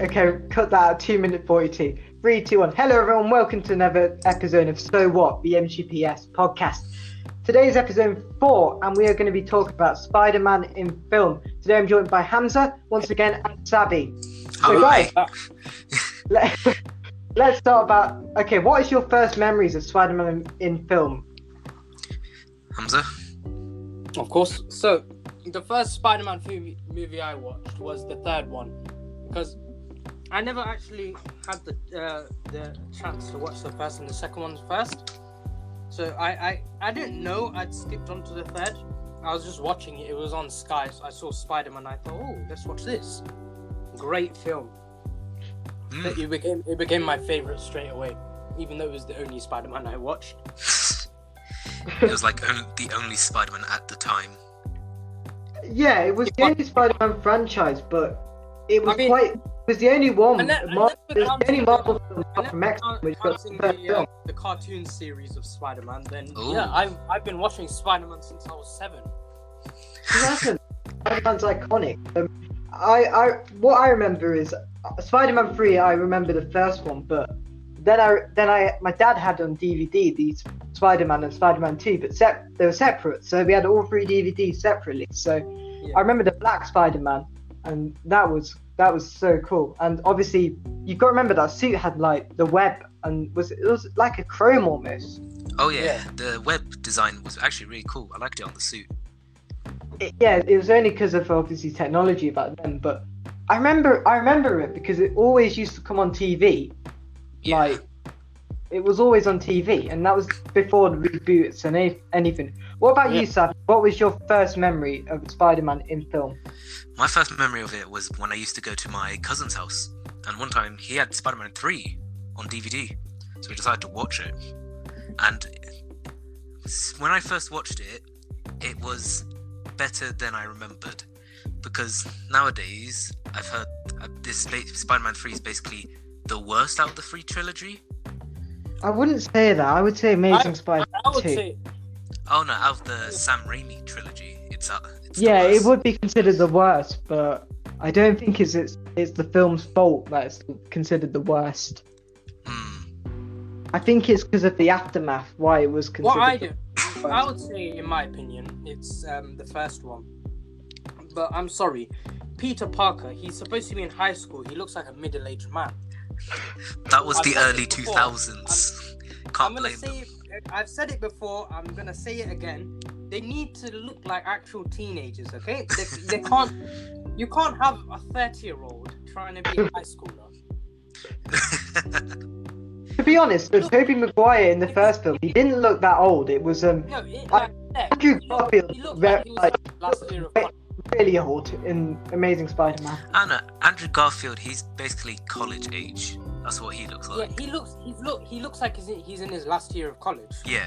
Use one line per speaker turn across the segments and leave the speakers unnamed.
Okay, cut that out. Two minute forty-two. Three, two, one. Hello, everyone. Welcome to another episode of So What, the MGPS podcast. Today's episode four, and we are going to be talking about Spider-Man in film. Today, I'm joined by Hamza once again and Sabi. So,
Hi.
guys, let, let's start about. Okay, what is your first memories of Spider-Man in, in film?
Hamza?
Of course. So, the first Spider-Man movie, movie I watched was the third one, because I never actually had the uh, the chance to watch the first and the second ones first. So I, I I didn't know I'd skipped on to the third. I was just watching it. It was on Sky. So I saw Spider-Man. I thought, oh, let's watch this. Great film.
Mm.
It became it became my favorite straight away, even though it was the only Spider-Man I watched.
it was like on- the only Spider-Man at the time.
Yeah, it was the only Spider-Man franchise, but it was
I mean-
quite. It was the only one.
And then- and
Mar-
then
the only Marvel film
And
apart from X-Men which got the
the, uh, the cartoon series of Spider-Man, then
Ooh.
yeah, I've I've been watching Spider-Man since I was seven.
Listen, Spider-Man's iconic. Um, I, I, what I remember is uh, Spider-Man Three. I remember the first one, but then I, then I, my dad had on DVD these Spider-Man and Spider-Man Two, but sep- they were separate. So we had all three DVDs separately. So
Yeah.
I remember the Black Spider-Man, and that was that was so cool. And obviously, you've got to remember that suit had like the web and was it was like a chrome almost.
Oh yeah,
Yeah.
the web design was actually really cool. I liked it on the suit.
it, yeah, it was only because of obviously technology back then. But I remember, I remember it because it always used to come on TV.
Yeah.
Like it was always on TV, and that was before the reboots and any, anything. What about you,
Yeah.
Sam? What was your first memory of Spider-Man in film?
My first memory of it was when I used to go to my cousin's house, and one time he had Spider-Man 3 on DVD, so we decided to watch it. And when I first watched it, it was better than I remembered, because nowadays I've heard uh, this Spider-Man 3 is basically the worst out of the three trilogy.
I wouldn't say that. I would say Amazing
I-
Spider-Man
I would
2.
say
Oh no, out of the Sam Raimi trilogy, it's uh, it's the
yeah, it would be considered the worst, but I don't think it's it's, it's the film's fault that it's considered the worst.
Hmm.
I think it's because of the aftermath why it was considered.
what I
the
do. I would say, in my opinion, it's um, the first one. But I'm sorry, Peter Parker. He's supposed to be in high school. He looks like a middle-aged man.
That was
I've
the early 2000s.
I'm
Can't
gonna
blame
say
them.
it. I've said it before. I'm gonna say it again. They need to look like actual teenagers. Okay? They, they can't. You can't have a 30-year-old trying to be a high schooler.
To be honest, with Tobey Maguire in the first film, he didn't look that old. It was um
No, it, like, yeah,
Andrew
he looked, he looked
very-
like he was
like,
in last year of
wait.
college.
Really old in Amazing Spider-Man.
I. Andrew Garfield, he's basically college age. That's what he looks
Yeah,
like.
he looks. He's look. He looks like he's in, he's in his last year of college.
Yeah.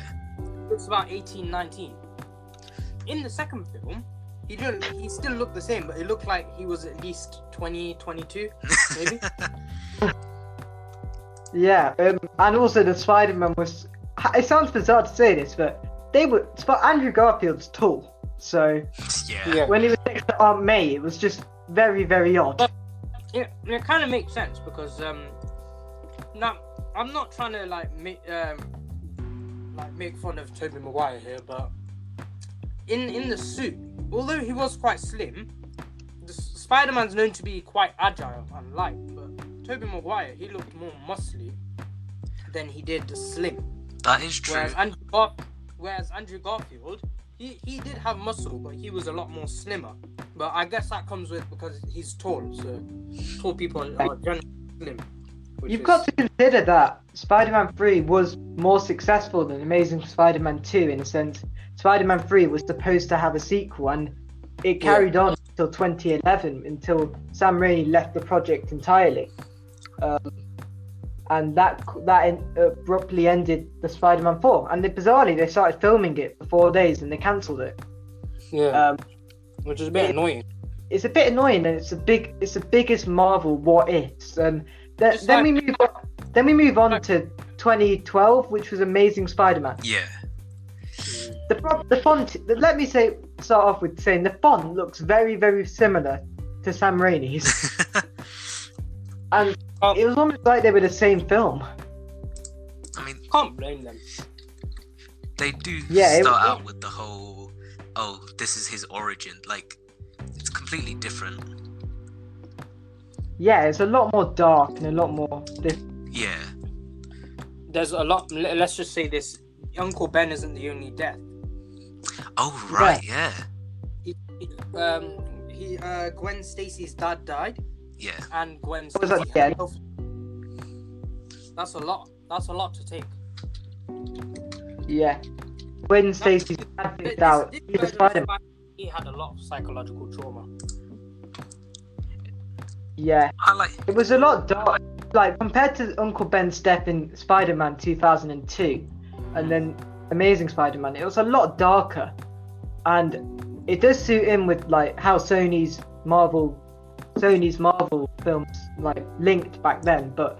looks about 18, 19. In the second film, he didn't. He still looked the same, but it looked like he was at least 20, 22, maybe.
Yeah, um, and also the Spider-Man was. It sounds bizarre to say this, but they were. Sp- Andrew Garfield's tall, so
yeah.
Yeah.
when he was next to Aunt May, it was just very, very odd.
Yeah, it kind of makes sense because um, now I'm not trying to like make um, like make fun of Tobey Maguire here, but in in the suit, although he was quite slim, the S- Spider-Man's known to be quite agile and light, but Tobey Maguire he looked more muscly than he did the slim.
That is true.
Whereas Andrew, Gar- whereas Andrew Garfield, he, he did have muscle, but he was a lot more slimmer. But I guess that comes with because he's tall, so tall people are generally slim.
You've
is-
got to consider that Spider-Man 3 was more successful than Amazing Spider-Man 2 in a sense. Spider-Man 3 was supposed to have a sequel and it
Yeah.
carried on until 2011 until Sam Raimi left the project entirely. Um, and that that abruptly ended the Spider-Man 4. And they, bizarrely, they started filming it for four days and they cancelled it.
yeah,
Um,
which is a bit
it-
annoying.
it's a bit annoying and it's a big it's the biggest marvel what ifs and th- then
like-
we move on then we move on
like-
to 2012 which was amazing spider-man
yeah.
the the font the, let me say start off with saying the font looks very very similar to sam raimi's and It was almost like they were the same film.
I mean,
Can't blame them.
they do
Yeah, it-
start out with the whole, oh, this is his origin. Like, it's completely different.
Yeah, it's a lot more dark and a lot more. Diff-
Yeah.
There's a lot. Let's just say this: Uncle Ben isn't the only death.
Oh, right, yeah.
He, he- um, he, uh, Gwen Stacy's dad died,
Yeah.
and Gwen
was that
Stacy.
again?
That's a lot. That's a lot to take.
yeah. When Stacy's dad
This-
picked out,
this
he was
version
Spider-Man.
He had a lot of psychological trauma.
Yeah,
I like,
it was a lot dark. Like compared to Uncle Ben's death in Spider-Man 2002, and then Amazing Spider-Man, it was a lot darker, and it does suit in with like how Sony's Marvel, Sony's Marvel films like linked back then. But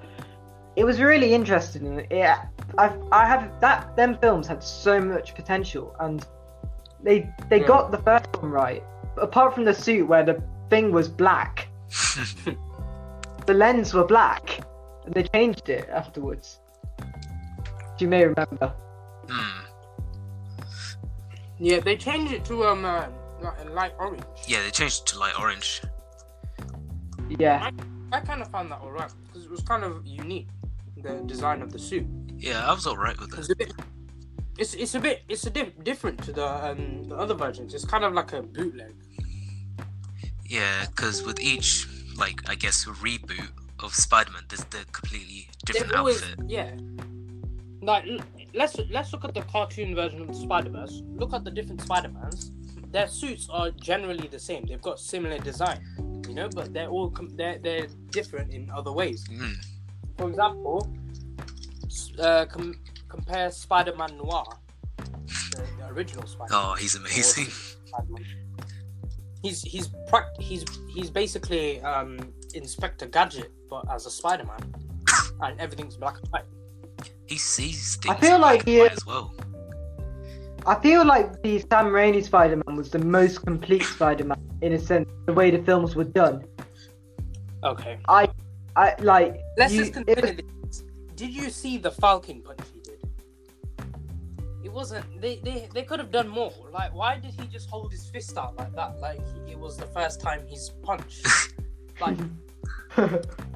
it was really interesting. and It, I, I have that. Them films had so much potential, and they they
Yeah.
got the first one right. Apart from the suit where the thing was black the lens were black and they changed it afterwards you may remember
hmm.
Yeah, they changed it to um uh, like, light orange.
Yeah, they changed it to light orange.
Yeah
I kind of found that alright because it was kind of unique. The design of the suit.
Yeah, I was alright with
It's
it.
a bit. It's, it's a bit it's a di- different to the um the other versions. It's kind of like a bootleg.
Yeah, because with each, like, I guess, reboot of Spider Man, there's the completely different
always-
outfit.
Yeah. Like l- let's let's look at the cartoon version of the Spider Verse. Look at the different Spider Mans. Their suits are generally the same. They've got similar design, you know, but they're all com- they're they're different in other ways.
Mm.
For example, uh, com- compare Spider Man Noir, the, the original Spider. Man.
Oh, he's amazing.
He's he's prac- he's he's basically um, Inspector Gadget, but as a Spider-Man, and everything's black and white.
He sees things.
I
feel
like he-
white as well.
I feel like the sam raimi spider-man was the most complete spider-man in a sense the way the films were done
Okay,
i I like
let's
you-
just
it
consider
was-
this. Did you see the Falcon punch he did? It wasn't. They they they could have done more. Like, why did he just hold his fist out like that? Like it was the first time he's punched. like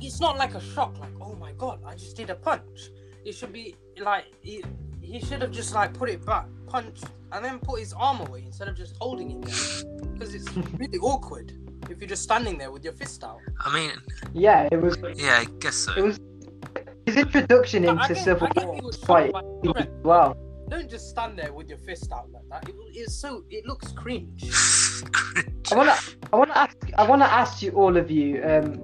it's not like a shock like oh my god i just did a punch it should be like he, he should have just like put it back punch and then put his arm away instead of just holding it there because it's really awkward if you're just standing there with your fist out
I mean,
yeah it was
yeah, I guess so.
it was his introduction
But I
into
get-
civil war
was
was quite
shocked by
easy
threat.
as well
don't just stand there with your fist out like that it, it's so it looks cringe
I wanna, I wanna ask, I wanna ask you all of you, um,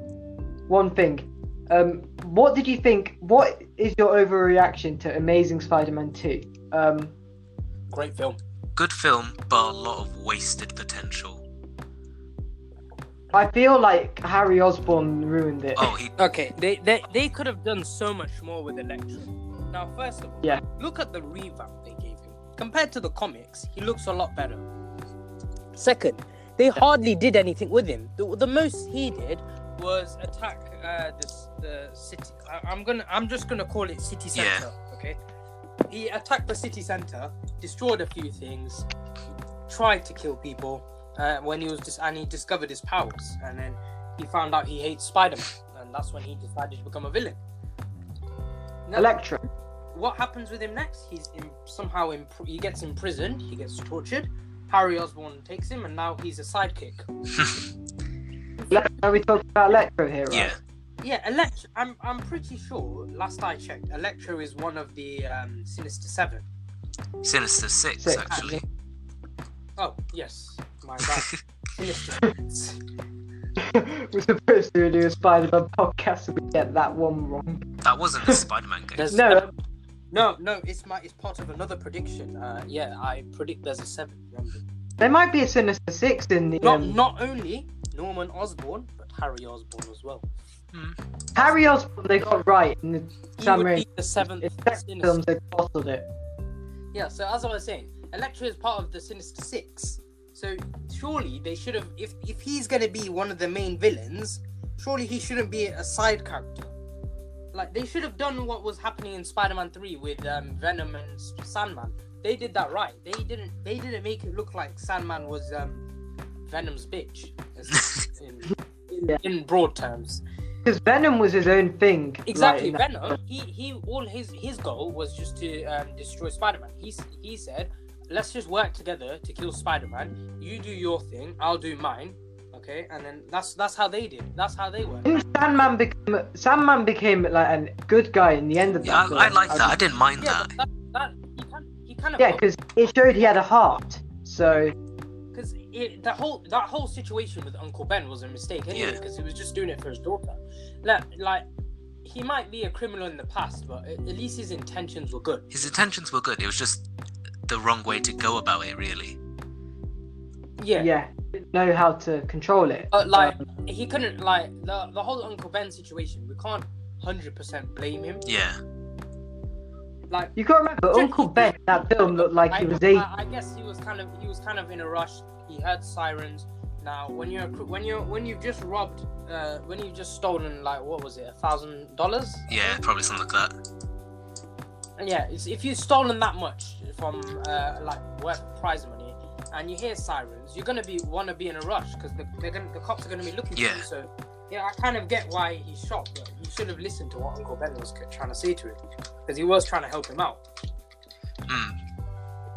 one thing. Um, what did you think? What is your overreaction to Amazing Spider-Man Two? Um,
great film
Good film, but a lot of wasted potential.
I feel like Harry Osborn ruined it.
Oh, he.
Okay, they, they they could have done so much more with Electro. Now, first of all,
Yeah.
look at the revamp they gave him. Compared to the comics, he looks a lot better. Second, they hardly did anything with him. The, the most he did was attack uh, this the city. I, I'm gonna I'm just gonna call it city
Yeah.
center. Okay. He attacked the city center, destroyed a few things, tried to kill people. Uh, when he was just and he discovered his powers, and then he found out he hates Spider-Man, and that's when he decided to become a villain. Now,
Electro.
what happens with him next? He's in, somehow in, he gets imprisoned, he gets tortured. Harry Osborn takes him, and now he's a sidekick.
Le- Are we talking about Electro here? Right?
yeah,
Yeah, Electro. I'm I'm pretty sure. Last I checked, Electro is one of the um, Sinister Seven.
Sinister Six,
Six.
actually.
Oh yes, my bad. Sinister. Six.
We're supposed to do a Spider-Man podcast, and we get that one wrong.
That wasn't a Spider Man game.
There's
No.
no, no. It's my it's part of another prediction. Uh, yeah, I predict there's a seven. Remember?
There might be a Sinister Six in the.
Not
Um,
not only Norman Osborn, but Harry Osborn as well.
Hmm.
Harry Osborn, they got right in the
He be the seventh
It's second
Sinister.
films they bottled it.
Yeah, so as I was saying, Electro is part of the Sinister Six. So surely they should have if if he's gonna be one of the main villains, surely he shouldn't be a side character. Like they should have done what was happening in Spider-Man Three with um, Venom and Sandman. They did that right. They didn't. They didn't make it look like Sandman was um, Venom's bitch. In, in,
Yeah.
in broad terms.
Because Venom was his own thing.
Exactly,
in that-
Venom. He he. All his his goal was just to um, destroy Spider-Man. He he said, "Let's just work together to kill Spider-Man. You do your thing, I'll do mine." Okay, and then that's that's how they did. That's how they were.
Didn't Sandman became Sandman became like a good guy in the end of that.
Yeah, I,
film.
I like that. I didn't mind
Yeah,
that.
that, that he kind he kind of
Yeah, because it showed he had a heart. So
because that whole that whole situation with Uncle Ben was a mistake anyway
Yeah.
because he was just doing it for his daughter. Like, like he might be a criminal in the past, but at at least his intentions were good.
His intentions were good. It was just the wrong way to go about it, really.
Yeah.
yeah, didn't know how to control it.
But like
Um,
he couldn't like the the whole Uncle Ben situation. We can't hundred percent blame him.
Yeah.
Like
you got to remember, Uncle Ben that film looked like he was eight.
I, I guess he was kind of he was kind of in a rush. He heard sirens. Now when you're when you're when you've just robbed uh when you've just stolen like what was it a thousand dollars
Yeah, probably something like that.
And yeah, it's, if you've stolen that much from uh, like worth prize money, and you hear sirens, you're gonna be want to be in a rush because the, they're gonna the cops are gonna be looking for you. So yeah, I kind of get why he's shot, but he should have listened to what Uncle Ben was trying to say to him because he was trying to help him out.
Hmm.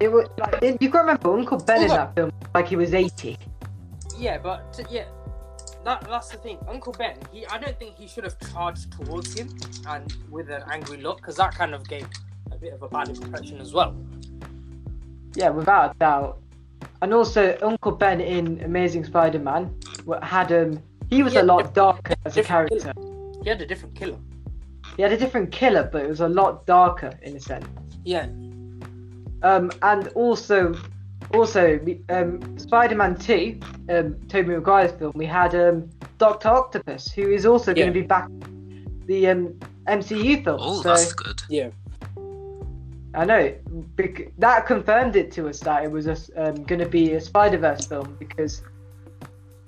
It was like it- you got to remember, Uncle Ben in that film like he was eighty.
Yeah, but t- yeah. That, that's the thing, Uncle Ben. He, I don't think he should have charged towards him and with an angry look, because that kind of gave a bit of a bad impression as well.
Yeah, without a doubt. And also, Uncle Ben in Amazing Spider-Man had um he was
Yeah,
a lot darker as a
different
character.
He had a different killer.
He had a different killer, but it was a lot darker in a sense.
Yeah,
Um, and also, also, um, Spider-Man Two, um, Tobey Maguire's film, we had um, Doctor Octopus, who is also going to be back the um, MCU film.
Oh,
so
that's good.
yeah.
I know bec- that confirmed it to us that it was um, going to be a Spider-Verse film because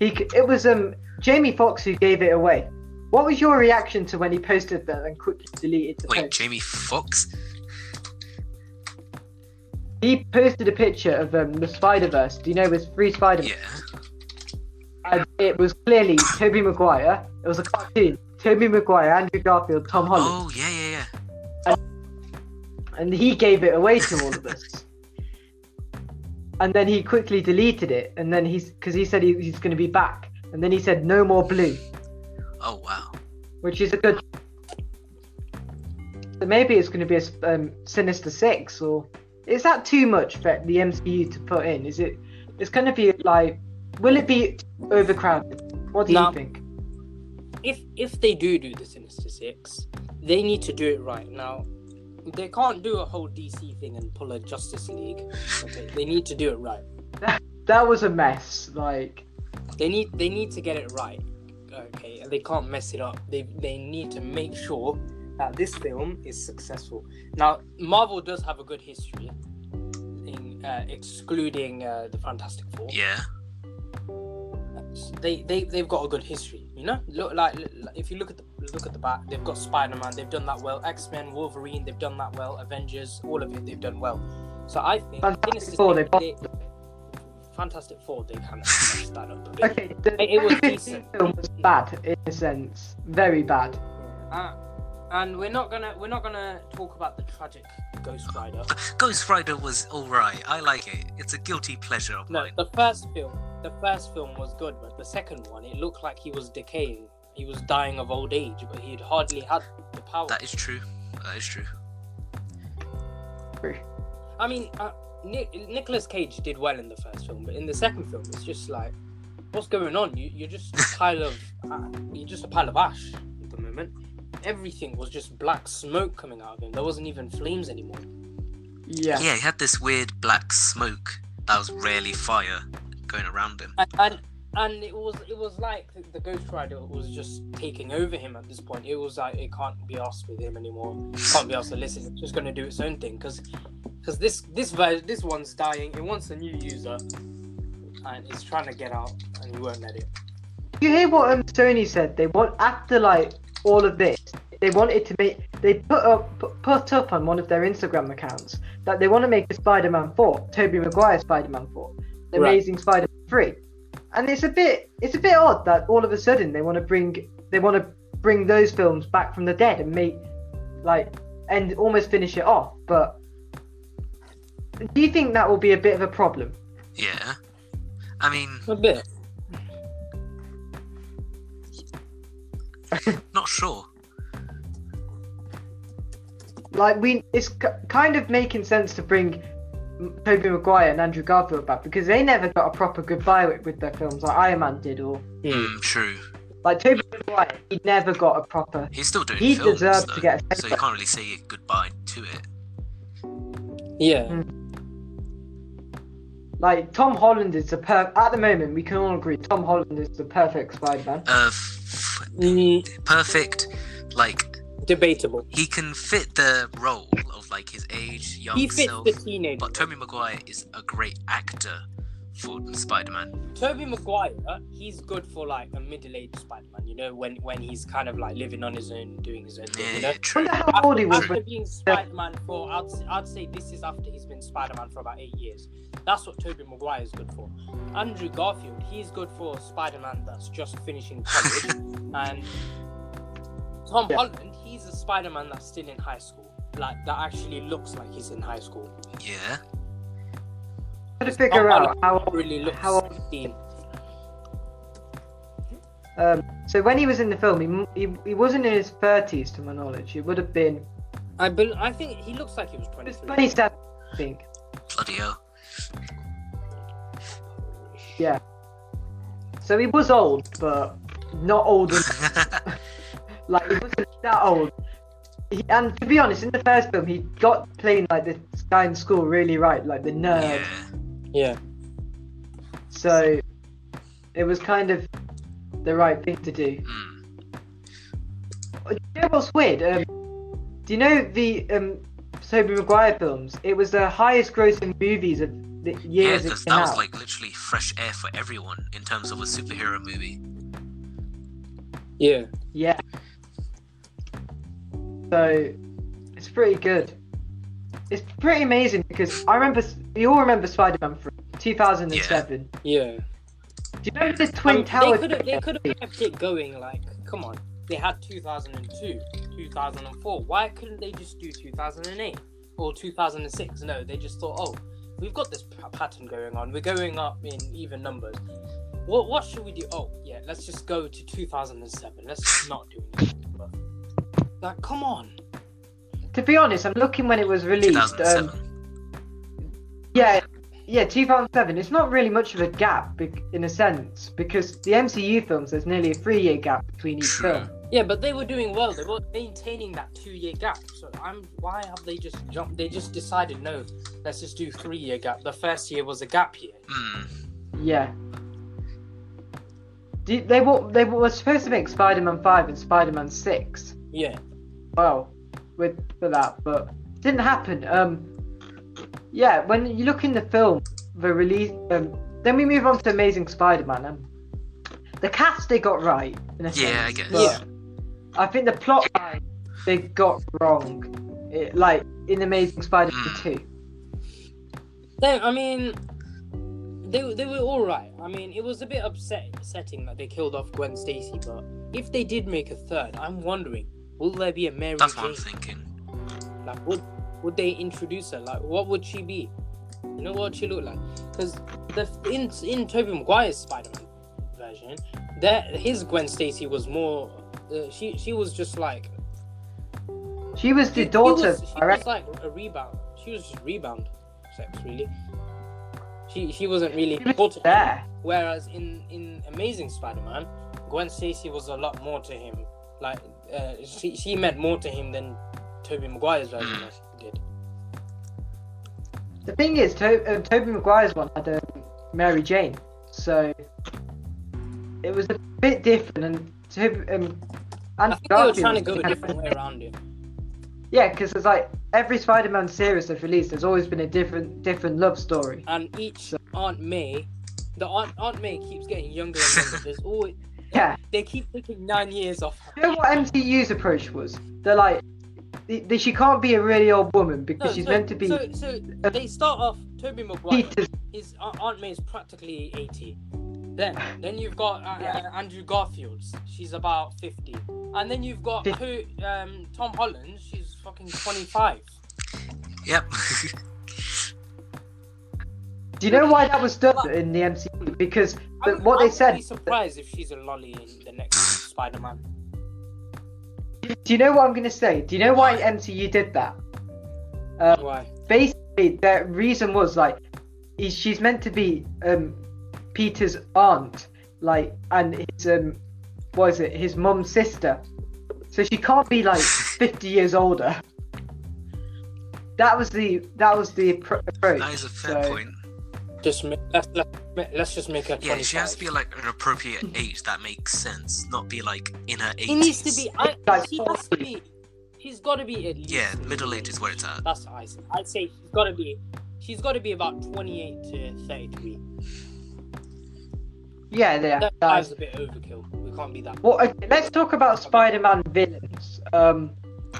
he c- it was um Jamie Foxx, who gave it away. What was your reaction to when he posted that and quickly deleted the
Wait,
post?
Jamie Foxx?
He posted a picture of um, the Spider Verse. Do you know with three Spider?
Yeah.
And it was clearly Tobey Maguire. It was a cartoon. Tobey Maguire, Andrew Garfield, Tom Holland,
Oh, yeah, yeah, yeah.
and he gave it away to all of us. And then he quickly deleted it, and then he's because he said he, he's going to be back, and then he said no more blue,
Oh, wow.
which is a good. So maybe it's going to be a um, Sinister Six, or is that too much for the MCU to put in? Is it? It's going to be like, will it be overcrowded? What do
No.
you think?
if if they do do the Sinister Six, they need to do it right. Now, they can't do a whole DC thing and pull a Justice League. Okay, they need to do it right.
That, That was a mess. Like,
They need they need to get it right. Okay, and they can't mess it up. They they need to make sure that this film is successful. Now, Marvel does have a good history in uh, excluding uh, the Fantastic Four.
Yeah.
they they they've got a good history. You know, look like if you look at the look at the back, they've got Spider Man, they've done that well. X Men, Wolverine, they've done that well. Avengers, all of it, they've done well. So I think
Fantastic
Sinister
Four,
Six,
they-
Fantastic Four, they kind of messed that up a bit.
okay, the
It- it was
Fantastic
decent.
film was bad in a sense, very bad.
Uh, and we're not gonna we're not gonna talk about the tragic Ghost Rider.
Ghost Rider was alright. I like it. It's a guilty pleasure of
No,
mine.
the first film, the first film was good, but the second one, it looked like he was decaying. He was dying of old age, but he'd hardly had the power.
That is true. That is true.
I mean, uh, Nick, Nicolas Cage did well in the first film, but in the second film, it's just like, what's going on? You, you're just a pile of, uh, you're just a pile of ash at the moment. Everything was just black smoke coming out of him. There wasn't even flames anymore.
Yeah.
Yeah, he had this weird black smoke that was really fire going around him.
And, and and it was it was like the, the Ghost Rider was just taking over him at this point. It was like it can't be asked with him anymore. Can't be asked to listen. It's just gonna do its own thing because because this this ver- this one's dying. It wants a new user, and it's trying to get out, and he won't let it.
you hear what um, Sony said? They want after like all of this, they wanted to make. They put up put, put up on one of their Instagram accounts that they want to make a Spider-Man four, Tobey Maguire Spider-Man four, The
Right.
Amazing Spider-Man three, and it's a bit it's a bit odd that all of a sudden they want to bring they want to bring those films back from the dead and make like and almost finish it off. But do you think that will be a bit of a problem?
Yeah. I mean,
A bit.
not sure.
like we it's k- kind of making sense to bring M- Tobey Maguire and Andrew Garfield back because they never got a proper goodbye with, with their films like Iron Man did or
Mm, true.
like Tobey Maguire he never got a proper
He's still doing
He
films,
deserved
though,
to get a
so you can't really say goodbye to it.
Yeah.
Like Tom Holland is the per at the moment we can all agree Tom Holland is the perfect Spider-Man
Uh, f-
Mm,
perfect. Like
debatable.
he can fit the role of like his age, young
He fits
self.
the teenage.
But Tobey Maguire is a great actor for Spider-Man.
Tobey Maguire, he's good for like a middle-aged Spider-Man. You know, when when he's kind of like living on his own, doing his own thing. You know.
Yeah, true.
wonder how old he was
After
when
being Spider-Man for, I'd, s- I'd say this is after he's been Spider-Man for about eight years. That's what Tobey Maguire is good for. Andrew Garfield, he's good for Spider-Man that's just finishing college, and Tom
Yeah.
Holland, he's a Spider-Man that's still in high school, like that actually looks like he's in high school.
Yeah.
Trying to figure out how
Really looks
how old
16.
um so when he was in the film he, he, he wasn't in his 30s to my knowledge he would have been
I bel I think he looks like he was
he was
23.
27 I think
Bloody hell.
yeah so he was old but not old enough Like he wasn't that old. He, and to be honest, in the first film, he got playing like this guy in school really right, like the nerd.
yeah.
Yeah.
So it was kind of the right thing to do.
Mm.
Do you know what's weird? Um, do you know the um, Tobey Maguire films? It was the highest grossing movies of the years it
because that was
out.
like literally fresh air for everyone in terms of a superhero movie.
Yeah.
Yeah. So it's pretty good. It's pretty amazing because I remember you all remember Spider-Man from 2007.
Yeah.
Do you remember the Twin
Um,
Towers?
They could have they could have kept it going. Like, come on, they had 2002, 2004. Why couldn't they just do 2008 or 2006? No, they just thought, oh, we've got this p- pattern going on. We're going up in even numbers. What what should we do? Oh, yeah, let's just go to 2007. Let's not do anything. But, like, come on.
To be honest, I'm looking when it was released.
2007.
Um, yeah, yeah, 2007. It's not really much of a gap in a sense because the MCU films there's nearly a three-year gap between each
True.
film.
Yeah, but they were doing well. They were maintaining that two-year gap. So I'm. Why have they just jumped? They just decided no. Let's just do three-year gap. The first year was a gap year.
Mm.
Yeah. They were they were supposed to make Spider-Man 5 and Spider-Man 6.
Yeah.
well with for that, but didn't happen. Um, yeah, when you look in the film, the release, um, then we move on to Amazing Spider-Man. Um, the cast they got right in a sense.
Yeah, I guess.
Yeah.
I think the plot line they got wrong. It, like in Amazing Spider-Man
Mm.
2.
They, I mean, they they were all right. I mean, it was a bit upset, upsetting that they killed off Gwen Stacy, but if they did make a third, I'm wondering, will there be a Mary
That's what
Jane?
I'm thinking.
Like, would would they introduce her? Like, what would she be? You know what she look like? Because the in in Tobey Maguire's Spider-Man version, that his Gwen Stacy was more. Uh, she she was just like
She was the
she- she
daughter.
was- she
I
was like a rebound. She was just rebound sex, really. She she wasn't really
She was
important.
there.
Whereas in in Amazing Spider-Man, Gwen Stacy was a lot more to him. Like uh, she she meant more to him than Tobey Maguire's version did.
The thing is, to- um, Tobey Maguire's one had um, Mary Jane, so it was a bit different. And Tobey, um,
I
Andrew
think they were trying to go a different way around it.
Yeah, because it's like every Spider-Man series they've released, there's always been a different different love story.
And each Aunt May, the Aunt Aunt May keeps getting younger and younger. There's always
Yeah.
They keep taking nine years off. her.
You know what MCU's approach was? They're like, the, the, she can't be a really old woman because
No,
she's
so,
meant to be
So, so they start off. Tobey Maguire.
Peter's.
His Aunt Aunt May is practically eighty. Then, then you've got uh,
Yeah.
uh, Andrew Garfield's. She's about fifty. And then you've got who? Um, Tom Holland. She's fucking twenty-five.
Yep.
Do you know why that was done in the MCU? Because the,
I'm-
what
I
they said.
Be surprised if she's a lolly in the next Spider-Man.
Do you know what I'm gonna say? Do you know why MCU did that? Uh,
Why?
basically, the reason was like, is she's meant to be um, Peter's aunt, like, and his um, what is it? His mum's sister. So she can't be like 50 years older. That was the that was the appro- approach.
that is a fair
So-
point.
Just ma- let's let's let's just make her.
Yeah,
25.
she has to be like an appropriate age that makes sense, not be like in her 80s.
He needs to be. I,
Like
she has to be. She's got to be at least.
Yeah, middle age is where it's at.
That's what I say. I'd say she's got to be. She's got to be about twenty-eight to thirty-three.
Yeah, yeah.
That,
that's-
that's a bit overkill. We can't be that.
Well, okay, let's talk about Spider-Man villains. Um,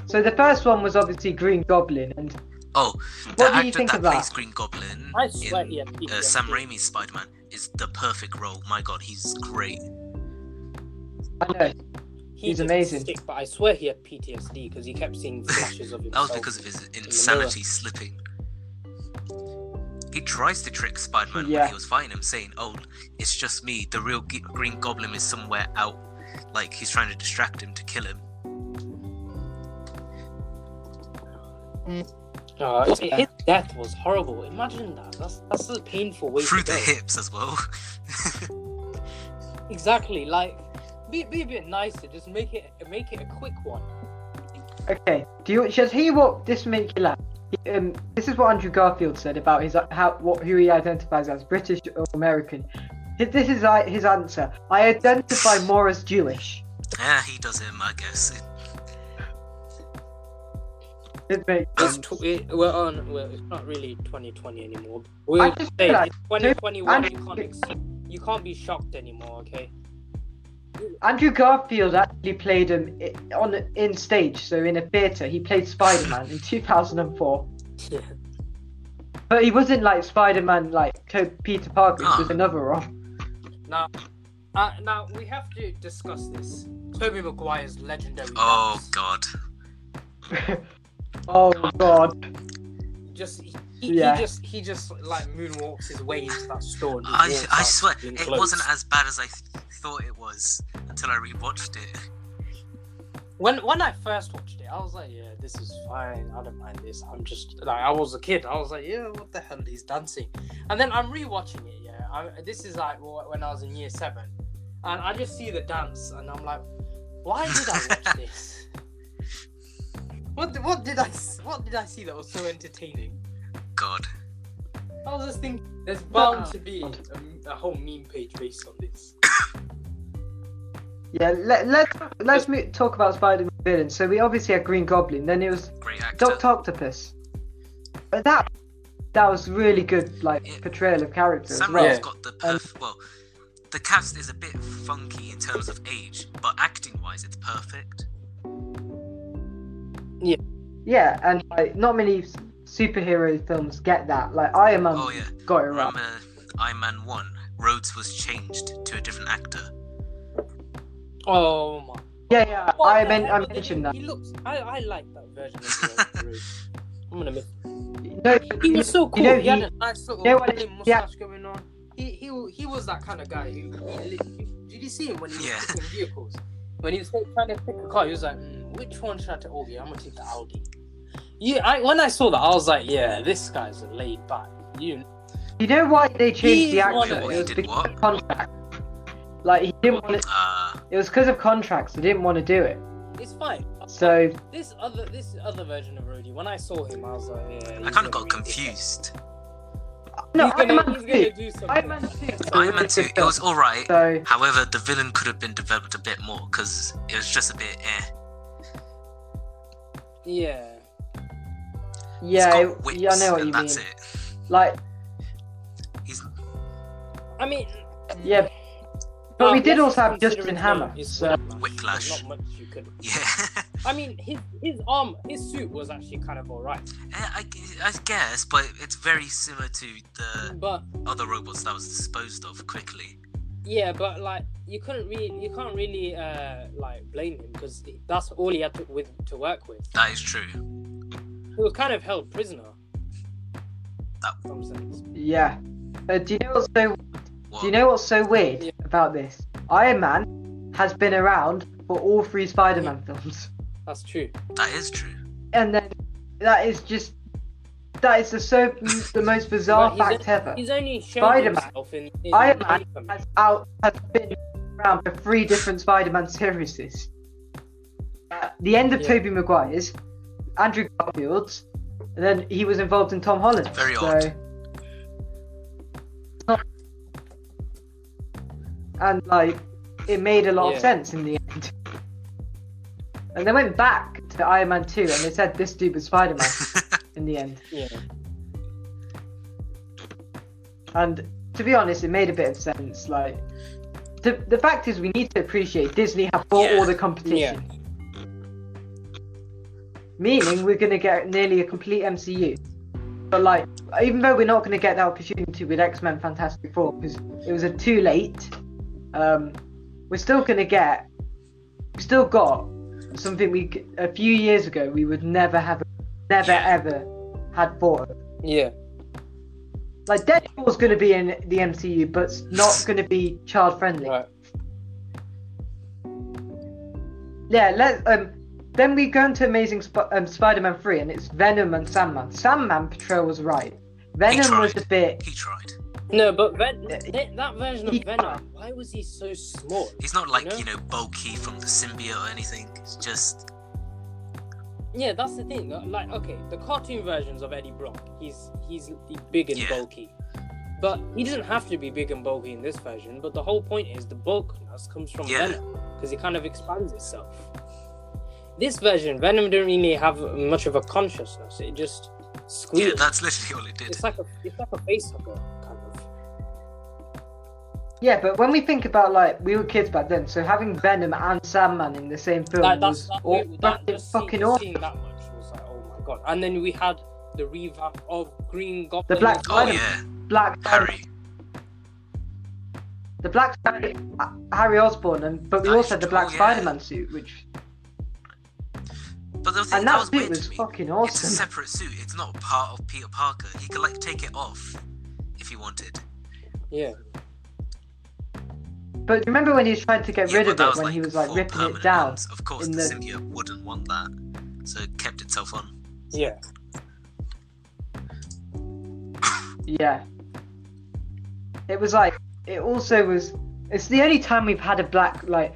so the first one was obviously Green Goblin, and
Oh, the
What
actor that
that?
plays Green Goblin
I swear,
in
yeah,
uh,
yeah,
Sam
yeah.
Raimi's Spider-Man is the perfect role. My God, he's great.
I know
He
He's
did
amazing.
Stick, but I swear he had PTSD because he kept seeing flashes of himself.
That was because of his
mirror.
insanity slipping. He tries to trick Spider-Man when he was fighting him, saying, "Oh, it's just me. The real G- Green Goblin is somewhere out. Like he's trying to distract him to kill him."
Uh, his- his death was horrible. Imagine that. That's that's a painful way
Through
to
the
go.
hips as well.
Exactly. Like, be, be a bit nicer. Just make it make it a quick one.
Okay. Do you should hear what this make you laugh? Um, this is what Andrew Garfield said about his how what who he identifies as British or American. His- This is uh, his answer. I identify more as Jewish.
yeah, he does him, I guess.
It makes
It's tw- it, we're on. Well, it's not really 2020 anymore. We're
I just
saying
realised-
it's 2021 in
Andrew-
comics. You can't be shocked anymore. Okay.
Andrew Garfield actually played him on in stage, so in a theatre. He played Spider-Man in 2004,
Yeah.
but he wasn't like Spider-Man like Peter Parker. It was another role.
Now, uh, now we have to discuss this. Tobey Maguire's legendary.
Oh
dance.
God.
oh God.
Just he, he,
Yeah.
he just he just like moonwalks his way into that store.
I I swear it
clothes.
wasn't as bad as I th- thought it was until I rewatched it.
When when I first watched it, I was like, yeah, this is fine. I don't mind this. I'm just like I was a kid. I was like, yeah, what the hell? He's dancing. And then I'm rewatching it. Yeah, I, this is like when I was in year seven, and I just see the dance, and I'm like, why did I watch this? What the- what did I s- what did I see that was so entertaining?
God.
I was just thinking, there's ah. bound
Oh,
to be a, a whole meme page based on this.
Yeah, let, let's let's talk about Spider-Man villains. So we obviously had Green Goblin. Then it was
Great.
Doctor Octopus. But that that was really good, like
Yeah.
portrayal of character as
Sam
well.
Raimi's got the perf- well. The cast is a bit funky in terms of age, but acting-wise, it's perfect.
Yeah, Yeah, and like not many superhero films get that. Like Iron Man
Oh yeah.
got it right.
Remember Iron Man One? Rhodes was changed to a different actor.
Oh my.
Yeah, yeah.
What
I
the
meant I
hell?
mentioned that.
He looks. I I like that version of the Groot. I'm gonna miss.
No,
He was so cool.
You know,
he, had a nice little
you know what
curly
it-
mustache going on. He he he was that kind of guy who. He, did you see him when he was
Yeah.
picking vehicles? When he was trying to pick a car, he was like, mm, "Which one should I take? Oh yeah, I'm gonna take the Audi." Yeah, I when I saw that, I was like, "Yeah, this guy's a laid back." You
you know why they changed the
one
actor?
of-
It was because
what?
of contract. Like he didn't want to.
Uh,
It was because of contracts. He didn't want to do it.
it's fine.
So
This other this other version of Rhodey, when I saw him, I was like, "Yeah."
I kind of got
be-
confused.
No,
he's
Iron
gonna,
Man
he's
two.
gonna do something.
Iron Man two.
Iron Man Two, it was all right.
So
However, the villain could have been developed a bit more because it was just a bit eh.
Yeah.
Yeah,
whips
yeah, I know what
and
you mean.
that's it.
Like
He's
I mean,
yeah, But we did also have Justin Hammer,
name is
so-
Whiplash.
Not much you could.
Yeah,
I mean, his his arm, his suit was actually kind of alright,
I, I guess, but it's very similar to the
but
other robots that was disposed of quickly.
yeah, but like you couldn't really, you can't really uh like blame him because that's all he had to with to work with.
That is true.
He was kind of held prisoner.
That-
some sense.
Yeah. Uh, do you know what's so
What?
Do you know what's so weird
Yeah.
about this? Iron Man has been around for all three Spider-Man films,
That's true.
That is true.
and then that is just that is the so the most bizarre
But he's
fact ever.
He's only shown
Spider-Man.
in, in
Iron Man has out has been around for three different Spider-Man series. At the end of
Yeah.
Tobey Maguire's, Andrew Garfield's, and then he was involved in Tom Holland.
Very
so...
odd.
And like, it made a lot
Yeah.
of sense in the end. And they went back to Iron Man 2 and they said this dude was Spider Man in the end.
Yeah.
And to be honest, it made a bit of sense. Like, the, the fact is, we need to appreciate Disney have bought
Yeah.
all the competition. Meaning, we're going to get nearly a complete MCU. But, like, even though we're not going to get that opportunity with X Men Fantastic Four because it was a too late, um, we're still going to get. We still got something we a few years ago we would never have, never ever had thought of.
Yeah.
Like Deadpool's going to be in the MCU, but it's not going to be child friendly.
Right.
Yeah, let um. Then we go into Amazing Sp- um, Spider-Man three, and it's Venom and Sandman. Sandman portrayal was right. Venom was a bit.
he tried.
No, but Ven- that- that version of
he-
Venom, why was he so small?
He's not like,
know?
you know, bulky from the symbiote or anything. It's just.
Yeah, that's the thing. Like, okay, the cartoon versions of Eddie Brock, he's he's big and
Yeah.
bulky, but he doesn't have to be big and bulky in this version. But the whole point is the bulkiness comes from
Yeah.
Venom because it kind of expands itself. This version, Venom didn't really have much of a consciousness. It just
Yeah, that's literally all it did.
it's like a it's like a face hugger kind of.
Yeah, but when we think about like we were kids back then, so having Venom and Sandman in the same film
Like,
was
that's that,
all,
that
fucking,
seeing,
fucking awesome.
seeing that much was like, oh my god! And then we had the revamp of Green Goblin.
The Black
Oh,
Spider-
yeah.
Black
Harry.
the Black Spider, uh, Harry Osborn, and but we
That
also had the Black
yeah.
Spider-Man suit, which
But the thing
and
that
that
was
suit
weird
was
to me.
fucking
It's a separate suit. It's not part of Peter Parker. He could like take it off if he wanted.
Yeah.
But remember when he was trying to get
Yeah,
rid of it when
like
he was like ripping it down?
ones. Of course,
in
the,
the-
symbiote wouldn't want that, so it kept itself on.
Yeah.
Yeah. It was like it also was. It's the only time we've had a black like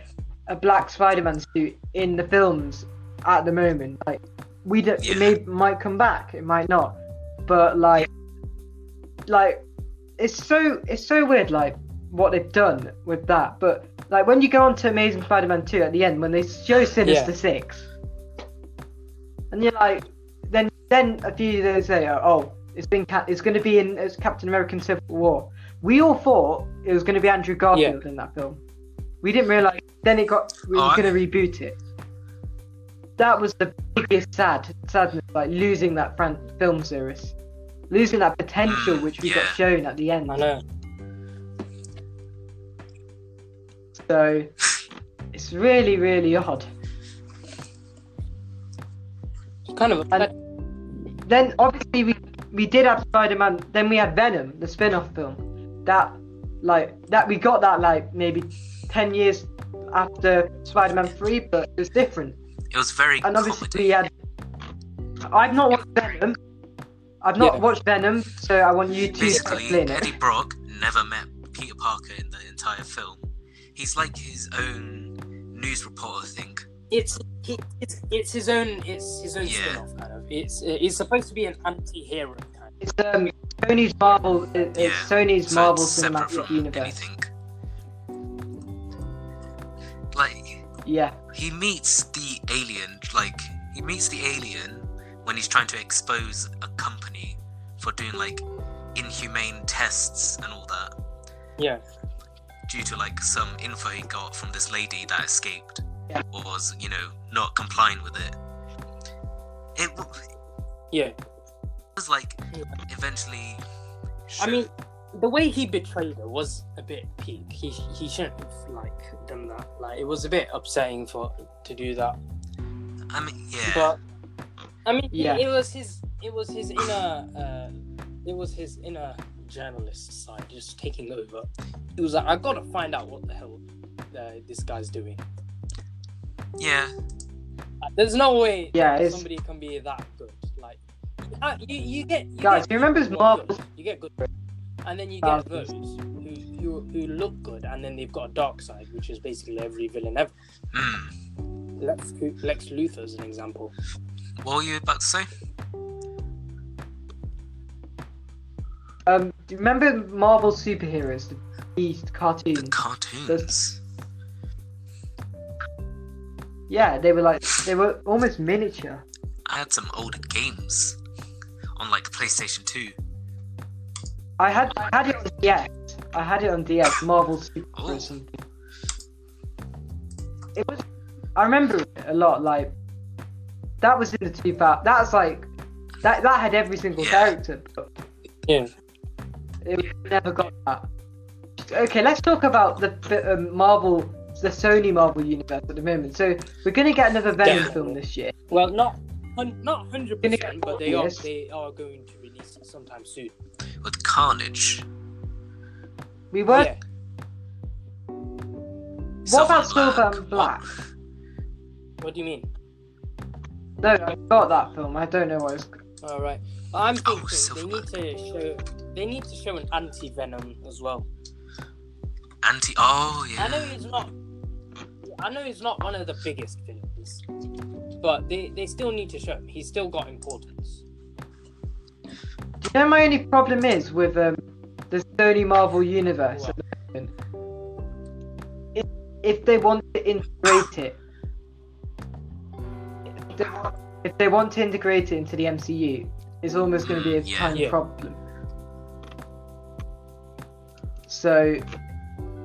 a black Spider-Man suit in the films at the moment. Like we don't.
Yeah.
It may might come back. It might not. But like, like it's so it's so weird. Like what they've done with that. But like when you go on to Amazing Spider-Man two at the end when they show Sinister
Yeah.
Six, and you're like, then then a few days later, oh, it's been ca- it's going to be in as Captain American Civil War. We all thought it was going to be Andrew Garfield in that film. We didn't realize. Then it got we
Oh,
were
I-
going to reboot it. That was the biggest sad sadness, like losing that fran- film series, losing that potential which we got shown at the end.
I know.
So it's really really odd.
It's kind of
And- Then obviously we we did have Spider-Man. Then we had Venom, the spin-off film. That like that we got that like maybe ten years after Spider-Man three, but it was different.
It was very
And obviously
comedy.
we had. I've not watched Venom. I've not
Yeah.
watched Venom, so I want you to
Basically,
explain it.
Eddie Brock never met Peter Parker in the entire film. He's like his own news reporter thing.
it's he, it's it's his own it's his own
Yeah.
spin-off kind of. It's it's supposed to be an anti-hero kind. Of.
It's um Sony's Marvel. It's
Yeah.
Sony's
So
Marvel
it's separate
Cinematic
from
Universe.
anything. Like
Yeah,
he meets the alien, like he meets the alien when he's trying to expose a company for doing like inhumane tests and all that.
Yeah.
Due to like some info he got from this lady that escaped
Yeah.
or was, you know, not complying with it. It w-
Yeah.
was like
Yeah.
eventually.
I mean, the way he betrayed her was a bit peak. He he shouldn't have like done that. Like it was a bit upsetting for to do that.
I mean, yeah.
But I mean,
Yeah.
it, it was his it was his inner uh, it was his inner journalist side just taking over. He was like, I gotta find out what the hell uh, this guy's doing.
yeah.
There's no way
Yeah, it's-
somebody can be that good. Like uh, you, you get you
Guys,
get
you remember
people who
Marvel?
You get good, and then you
Uh,
get those who, who who look good, and then they've got a dark side, which is basically every villain ever.
Hmm.
Lex Lex Luthor is an example.
What were you about to say?
Um, do you remember Marvel superheroes, the Beast
The
cartoon?
cartoons.
Yeah, they were like they were almost miniature.
I had some older games on like PlayStation 2.
I had I had it on DS. I had it on DS. Marvel Super
Oh.
or something. It was. I remember it a lot. Like that was in the 2000. That's like that. That had every single
Yeah.
character. But
Yeah.
It never got that. Okay, let's talk about the, the um, Marvel, the Sony Marvel universe at the moment. So we're gonna get another Venom
Yeah.
film this year.
Well, not hun- not hundred percent,
get
but they are
Morbius.
they are going to release it sometime soon.
with Carnage.
We were.
Yeah.
What about Silver and Black?
What do you mean?
No, I got that film. I don't know what it's.
All right. I'm
Oh,
thinking they need to show they need to show an anti Venom as well.
Anti. Oh yeah.
I know
yeah.
he's not. I know he's not one of the biggest villains, but they they still need to show him. He's still got importance.
You know, my only problem is with um, the Sony Marvel universe. at the. If, if they want to integrate it, if they, want, if they want to integrate it into the MCU, it's almost going to be a
Yeah.
tiny
Yeah.
problem. So,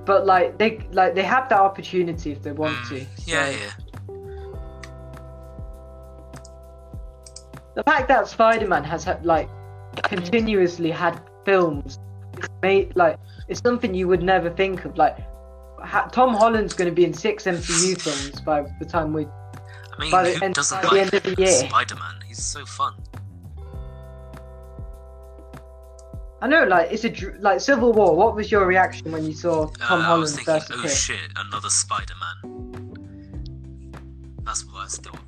but like they like they have that opportunity if they want to.
Mm, Yeah,
so-
yeah.
the fact that Spider-Man has had like continuously had films, it's made like it's something you would never think of. Like ha- Tom Holland's going to be in six MCU films by the time we.
I mean,
By the
who
end-
doesn't
by the
like
end of the year.
Spider-Man? He's so fun.
I know, like it's a like Civil War. What was your reaction when you saw Tom
Uh, I
Holland
was thinking,
first
oh
appear?
shit, another Spider-Man. That's what I thought.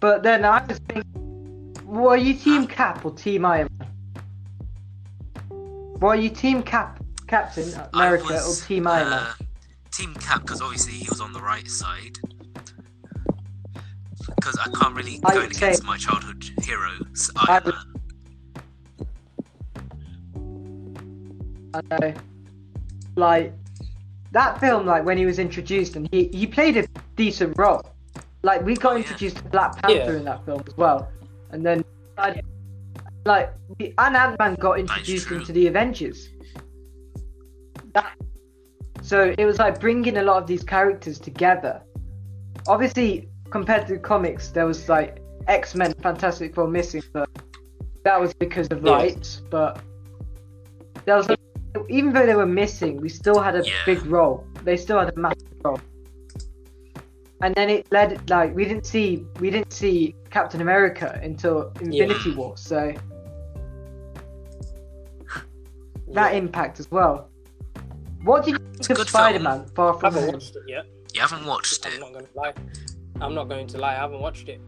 But then I was thinking, were you Team Cap or Team Iron Man? Were you Team Cap, Captain America,
was,
or Team Iron Man?
uh, Team Cap, because obviously he was on the right side. Because I can't really
I
go against
say-
my childhood hero, s-
I
Iron
would- I know. Like that film, like when he was introduced, and he he played a decent role. Like we got
Oh,
introduced to Black Panther
Yeah.
in that film as well, and then like, like the- and Ant Man got introduced into the Avengers. That, so it was like bringing a lot of these characters together. Obviously, compared to the comics, there was like X Men, Fantastic Four missing, but that was because of rights. But there was even though they were missing, we still had a
Yeah.
big role. They still had a massive role. And then it led like we didn't see we didn't see Captain America until Infinity War, so that
Yeah.
impact as well. What did you
It's
think
a
of
good film.
Spider-Man Far
I
From
haven't
Home?
watched it yet.
You haven't watched
I'm
it.
not going to lie. I'm not going to lie. I haven't watched it.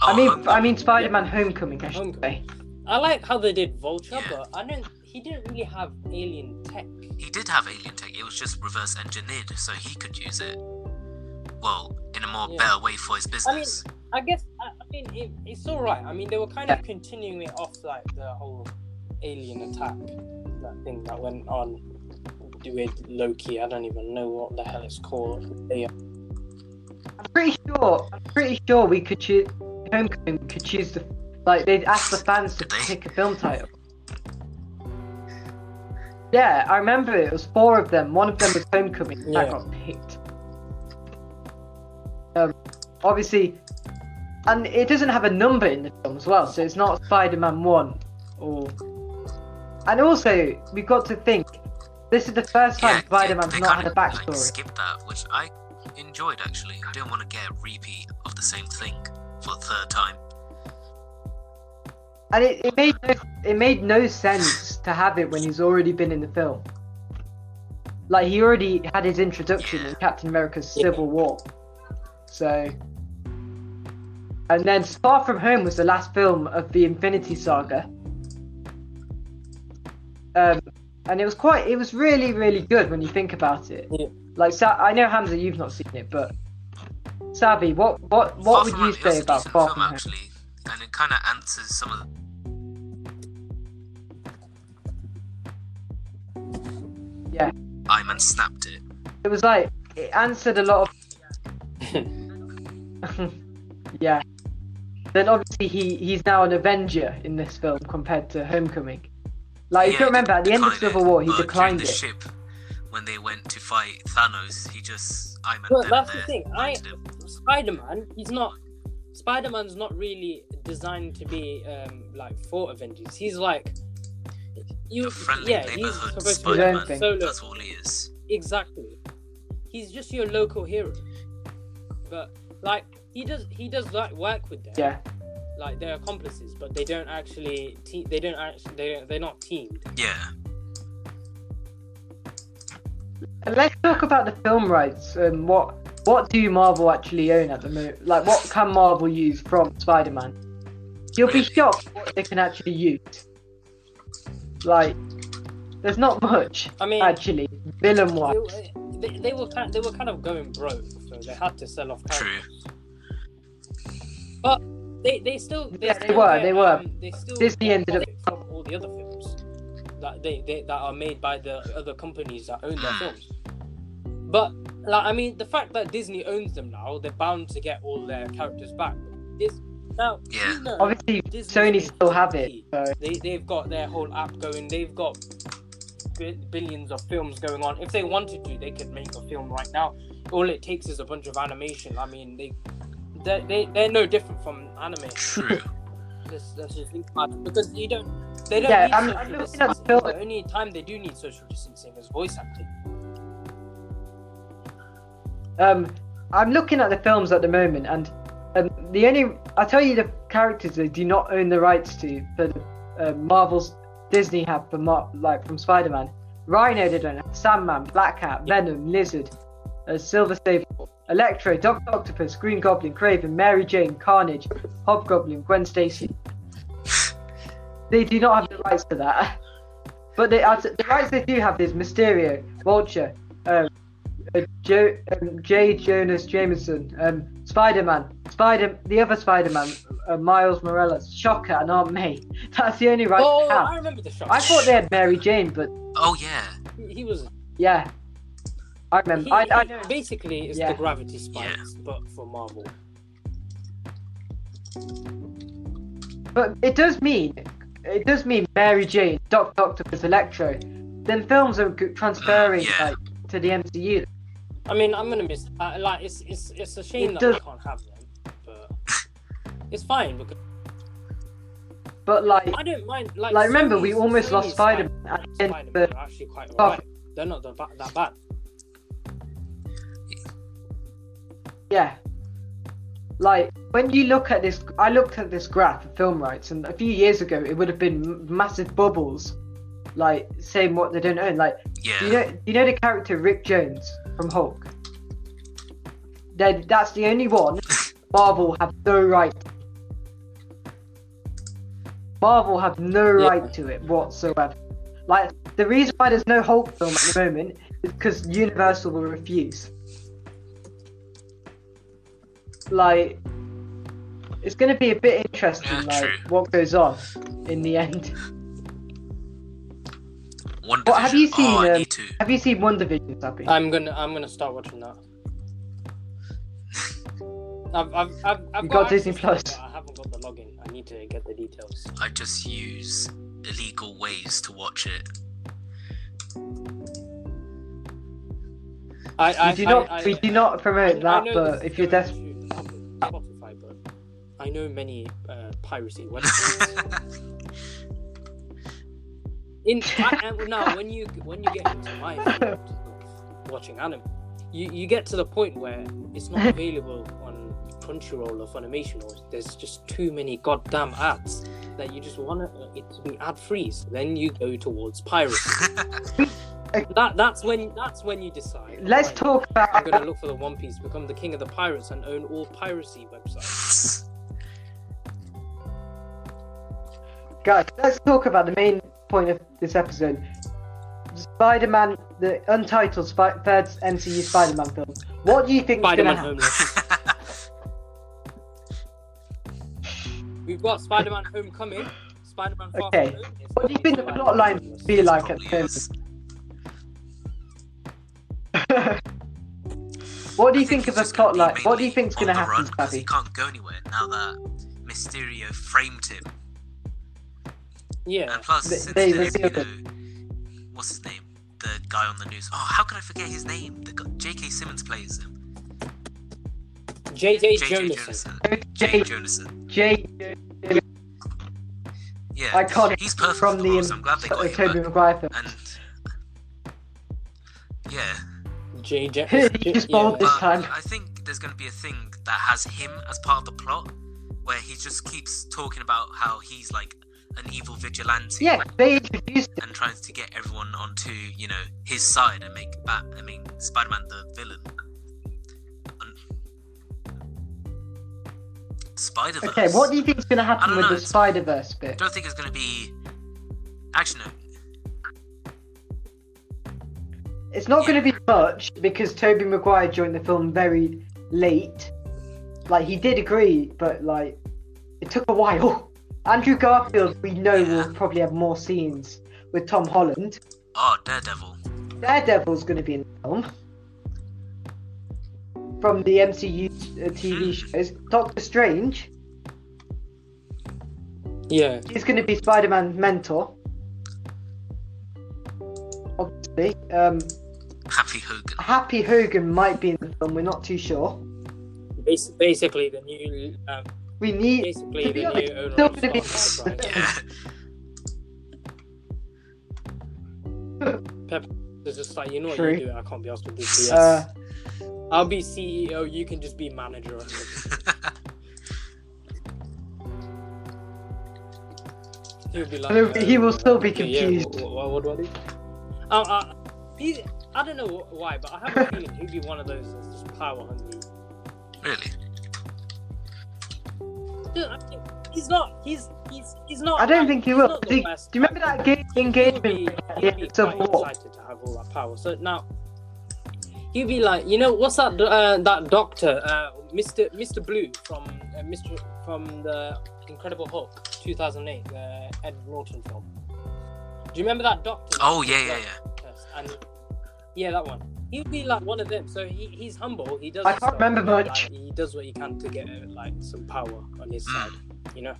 Oh,
I mean,
Homecoming.
I mean Spider-Man Homecoming. I should
Homecoming.
say.
I like how they did Vulture,
Yeah.
but I don't. He didn't really have alien tech.
he did have alien tech. It was just reverse engineered, so he could use it. Well, in a more
Yeah.
better way for his business.
I mean,
business.
I guess. I, I mean, it, it's all right. I mean, they were kind of continuing it off like the whole alien attack, that thing that went on with Loki. I don't even know what the hell it's called. They,
I'm pretty sure. I'm pretty sure we could choose Homecoming. Could choose the like they'd ask the fans to pick a film title. Yeah, I remember it was four of them. One of them was Homecoming.
Yeah.
That got picked. Um, obviously, and it doesn't have a number in the film as well, so it's not Spider-Man One, or. And also, we've got to think, this is the first time
Yeah,
Spider-Man's
they
not
kinda,
had a backstory.
Like, skipped that, which I enjoyed actually. I didn't want to get a repeat of the same thing for the third time.
And it, it made no, it made no sense to have it when he's already been in the film. Like he already had his introduction in Captain America's
Yeah.
Civil War. So and then Far From Home was the last film of the Infinity Saga. Um, and it was quite it was really, really good when you think about it.
Yeah.
Like Sa- I know Hamza you've not seen it, but Savvy, what what what
Far
would you
Home, it was
say about
decent
Far From Home?
actually, and it kind of answers some of the
Yeah.
Iron Man snapped it.
it was like it answered a lot of yeah then obviously he he's now an avenger in this film compared to homecoming like you
Yeah,
can remember at the end of
declined
civil war he declined
the
it
ship when they went to fight Thanos, he just Iron Man
Well,
them
that's the thing. I
wanted him.
Spider-Man, he's not. Spider-Man's not really designed to be um like for Avengers. He's like you.
Your friendly
yeah, he's
neighborhood
supposed to be
Spider-Man.
like
thing.
solo.
That's all he is.
Exactly. He's just your local hero. But like he does, he does like work with them.
yeah
Like they're accomplices, but they don't actually. Te- they don't actually. They don't, they're not teamed.
Yeah.
and let's talk about the film rights and what what do marvel actually own at the moment like what can marvel use from spider-man you'll be shocked what they can actually use like there's not much
I mean,
actually villain wise
they, they, they were kind. They were kind of going broke, so they had to sell off
True.
But they, they still. They
Yeah, they
still
were,
get,
they were.
Um, they still
Disney
get
ended up-
from all the other films that they, they that are made by the other companies that own their films. But like, I mean, the fact that Disney owns them now, they're bound to get all their characters back. This now,
Yeah.
you know,
obviously
Disney's
sony still have it so
They they've got their whole app going. They've got bi- billions of films going on. If they wanted to, they could make a film right now. All it takes is a bunch of animation. I mean, they they they they're no different from anime.
True.
Let's, let's just think about it because you don't. They don't
Yeah,
need
I'm-
social
I'm
distancing.
The
only time they do need social distancing is voice acting.
Um, I'm looking at the films at the moment, and um, the only I tell you the characters they do not own the rights to for the uh, Marvel's Disney have for Mar- like from Spider-Man. Rhino they don't have. Sandman, Black Cat, Venom, Lizard, uh, Silver Sable, Electro, Doctor Octopus, Green Goblin, Kraven, Mary Jane, Carnage, Hobgoblin, Gwen Stacy. They do not have the rights to that. But they, uh, the rights they do have is Mysterio, Vulture, um, uh, Joe, um, J. Jonas Jameson, um, Spider-Man, Spider, the other Spider-Man, uh, Miles Morales, Shocker, and Aunt May. That's the only right
oh,
they.
I remember the shot.
I thought they had Mary Jane, but
Oh yeah.
he, he was.
yeah, I remember.
He,
I, I
he
know.
basically it's
Yeah.
the Gravity Spikes, but for Marvel.
But it does mean, it does mean Mary Jane, Doctor Octopus, Electro. Then films are g- transferring
Yeah.
like to the MCU.
I mean, I'm gonna miss. Uh, like, it's it's it's a shame
It
that
does-
we can't have them, but it's fine because
But like,
I don't mind. Like,
like remember we
Sony's-
almost lost
Sony's
Spider-Man at the end of
Spider-Man are actually quite
Far
alright. They're not that ba- that bad.
Yeah. Like when you look at this, I looked at this graph of film rights, and a few years ago it would have been massive bubbles, like saying what they don't own. Like
Yeah.
you know, you know the character Rick Jones from Hulk. Then that's the only one Marvel have no right. Marvel have no
Yeah.
right to it whatsoever. Like the reason why there's no Hulk film at the moment is because Universal will refuse. Like, it's going to be a bit interesting,
Yeah,
like
true.
what goes on in the end.
One
Well, have you seen?
Oh,
um, have you seen WandaVision,
I'm gonna I'm gonna start watching that. I've, I've, I've, I've
got,
got
Disney Plus.
I haven't got the login. I need to get the details.
I just use illegal ways to watch it.
I, I,
we do not
I, I,
we do not promote that, but if you're desperate,
Spotify, but I know many uh, piracy websites. In I, and now, when you when you get into my field of watching anime, you, you get to the point where it's not available on Crunchyroll or Funimation, or there's just too many goddamn ads that you just want uh, it to be ad free. So then you go towards piracy. that that's when that's when you decide.
let's
"Fine,
talk
I'm gonna look for the One Piece, become the king of the pirates, and own all piracy websites.
guys. Let's talk about the main point of this episode. Spider-Man, the untitled Spi- third MCU Spider-Man film. What do you think is going to happen?
We've got Spider-Man Homecoming, Spider-Man Far
Okay.
From Home. It's
What do you think the
Spider-Man
plot line
Homeless.
will be like at
Probably
the
is.
What do you
I
think of
he's
the
just gonna
plot
be
line? What do you
mainly
think's going to
the
happen,
run 'cause
Spabby?
He can't go anywhere now that Mysterio framed him.
Yeah.
And plus,
They-
since
they
there's, you know, what's his name? The guy on the news. Oh, how can I forget his name? The guy, J.K. Simmons plays him.
J.J.
J.J.
Jonathan.
J.
J.
Jonathan.
J.
Yeah,
Iconic
he's perfect
from
for
the
the role, so I'm glad they got him
Tobey
back.
Maguire film.
And yeah,
J.J.
He just bowled this time.
I think there's going to be a thing that has him as part of the plot, where he just keeps talking about how he's like an evil vigilante.
Yeah, they introduced
and tries to get everyone onto you know his side and make Bat. I mean, Spider-Man the villain. Spider Verse.
Okay, what do you think is going to happen with
know,
the Spider Verse bit?
I don't think it's going to be. Actually, no.
It's not going to be much because Tobey Maguire joined the film very late. Like he did agree, but like it took a while. Andrew Garfield, we know,
Yeah.
will probably have more scenes with Tom Holland.
Oh, Daredevil.
Daredevil's going to be in the film from the MCU uh, TV shows. Doctor Strange
Yeah.
is going to be Spider-Man's mentor. Obviously, um,
Happy Hogan.
Happy Hogan might be in the film. We're not too sure.
Bas- basically, the new, um,
We need.
basically
To be
the
honest,
new owner
still
of
gonna be-
right?
Yeah.
It's just like you know what
True.
you do. I can't be asked to do BS.
Uh,
I'll be CEO. You can just be manager. of it. He'll be like.
He'll be- he will still be
okay, yeah,
confused.
wh- wh- what, do I do? Uh, uh, he, I don't know why, but I have a feeling he'd be one of those that's just power hungry.
really?
Dude, I think he's not. He's he's he's not.
I don't
like,
think he will. Do you- do you remember
actor.
that ga-
He'll
engagement
be,
at the
he'll be
of
quite
War?
excited to have all that power. So now, he'd be like, you know, what's that? Uh, that doctor, uh, Mister Mister Blue from uh, Mister from the Incredible Hulk, 2008, the Ed Norton film. Do you remember that doctor?
Oh yeah, yeah, yeah.
And yeah, that one. He'd be like one of them. So he, he's humble. He does.
I can't remember
but,
much.
Like, he does what he can to get like some power on his
Mm.
side. You know.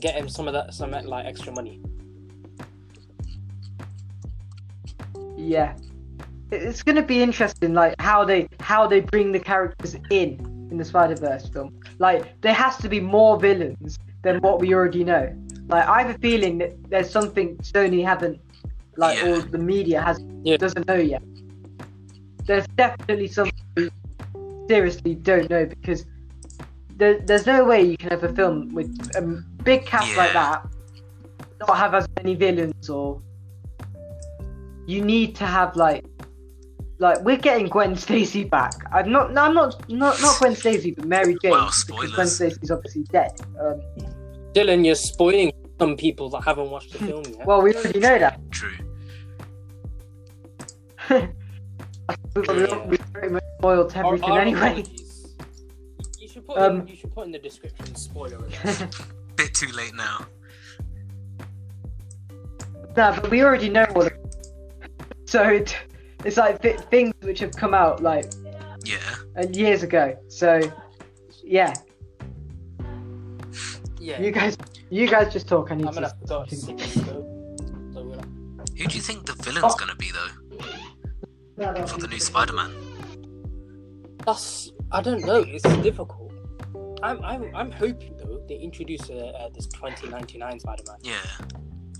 Get him some of that, some like extra money.
Yeah, it's going to be interesting, like how they how they bring the characters in in the Spider Verse film. Like there has to be more villains than what we already know. Like I have a feeling that there's something Sony haven't, like,
Yeah.
or the media has
Yeah.
doesn't know yet. There's definitely something we seriously don't know because there, there's no way you can have a film with a big cast like
Yeah.
that not have as many villains or you need to have like like we're getting Gwen Stacy back. I'm not no, I'm not not not Gwen Stacy but Mary Jane
Wow,
because Gwen. Stacy's obviously dead. Um,
Dylan, you're spoiling some people that haven't watched the film yet.
well we already know that.
True.
we, we, we pretty much spoiled everything
our
anyway.
You should put
Um,
in, you should put in the description spoiler alert.
Bit too late now.
No, but we already know all. Of so it, it's like th- things which have come out like
Yeah.
uh, years ago. So yeah,
yeah.
you guys, you guys just talk. I need
I'm gonna
to.
have to go to sleep. So, so we're like,
Who do you think the villain's gonna be though? for the new Spider-Man?
That's I don't know. It's difficult. I'm I'm I'm hoping though they introduce uh, uh, this 2099 Spider-Man.
Yeah.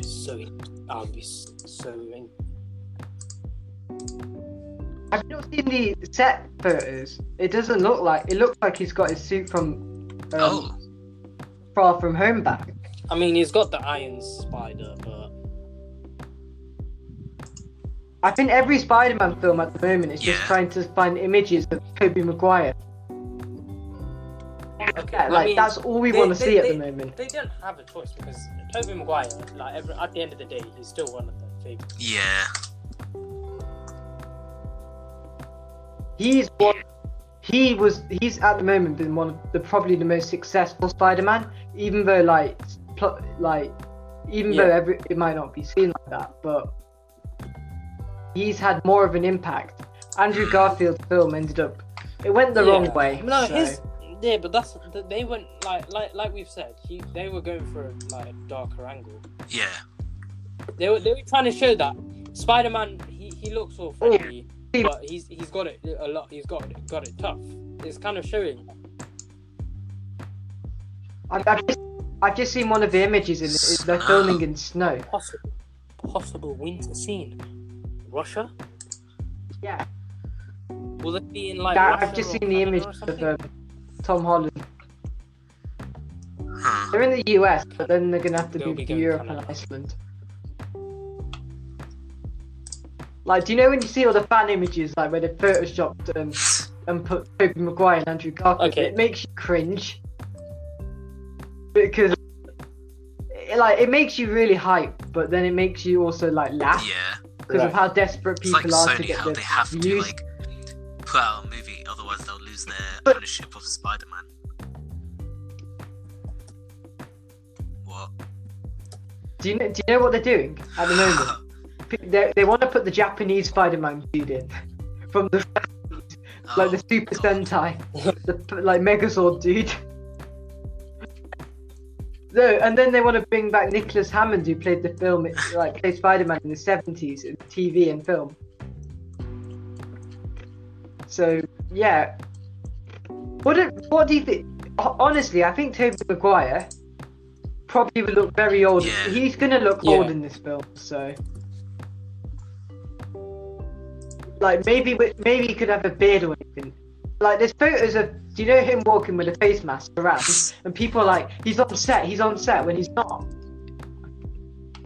So I'll be so. In.
Have you not seen the set photos? It doesn't look like it looks like he's got his suit from um,
oh,
Far From Home back.
I mean, he's got the Iron Spider, but
I think every Spider-Man film at the moment is just trying to find images of Tobey Maguire.
okay,
Yeah,
I
like
mean,
that's all we
they-
want to
they-
see at
they-
the moment.
They don't have a choice because Tobey Maguire, like every, at the end of the day, he's still one of the favorites.
yeah.
He's one. He was. He's at the moment been one of the probably the most successful Spider-Man. Even though like, pl- like, even though every it might not be seen like that, but he's had more of an impact. Andrew Garfield's film ended up. It went the
Yeah.
wrong way.
No,
so-
his yeah, but that's th- they went like like like we've said. He they were going for like a darker angle.
Yeah.
They were they were trying to show that Spider-Man he, he looks all oh, friendly, but he's he's got it a lot. He's got it got it tough. It's kind of showing.
I've, I've, just, I've just seen one of the images in it. They're filming in snow.
Possible possible winter scene. Russia?
Yeah,
Will it be in like?
that, I've just seen the image of um, Tom Holland. They're in the US, but then they're gonna have to
They'll be
to Europe
Canada.
and Iceland. Like, do you know when you see all the fan images, like where they photoshopped um, and put Tobey Maguire and Andrew Garfield?
Okay.
It makes you cringe because, it, like, it makes you really hype, but then it makes you also like laugh
Yeah.
because of how desperate
It's
people
like
are to get
how
their
they have to like put out a movie, otherwise they'll lose their
But-
ownership of Spider-Man. What?
Do you know? Do you know what they're doing at the moment? They, they want to put the Japanese Spider-Man dude in from the oh. like the
Oh,
Super
God.
Sentai, the like Megazord dude. No, and then they want to bring back Nicholas Hammond, who played the film, like played Spider-Man in the seventies in TV and film. So yeah, what do, what do you think? Honestly, I think Tobey Maguire probably would look very old.
Yeah.
He's gonna look
Yeah.
old in this film, so. Like maybe, maybe he could have a beard or anything. Like there's photos of, do you know him walking with a face mask around, and people are like, he's on set, he's on set when he's not.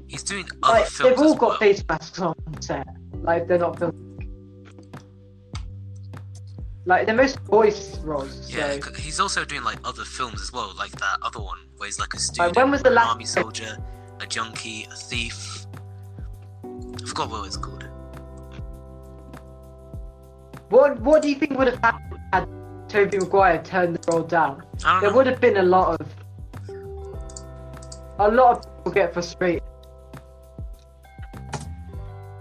He's doing other
Like
films
they've all got
well.
face masks on set, like they're not filming. Like they're most voice roles. So.
Yeah, he's also doing like other films as well, like that other one where he's like a student,
when was the
an army soldier, a junkie, a thief. I forgot what it's called.
What What do you think would have happened Tobey Maguire turned the role down?
I
There would have been a lot of a lot of people get frustrated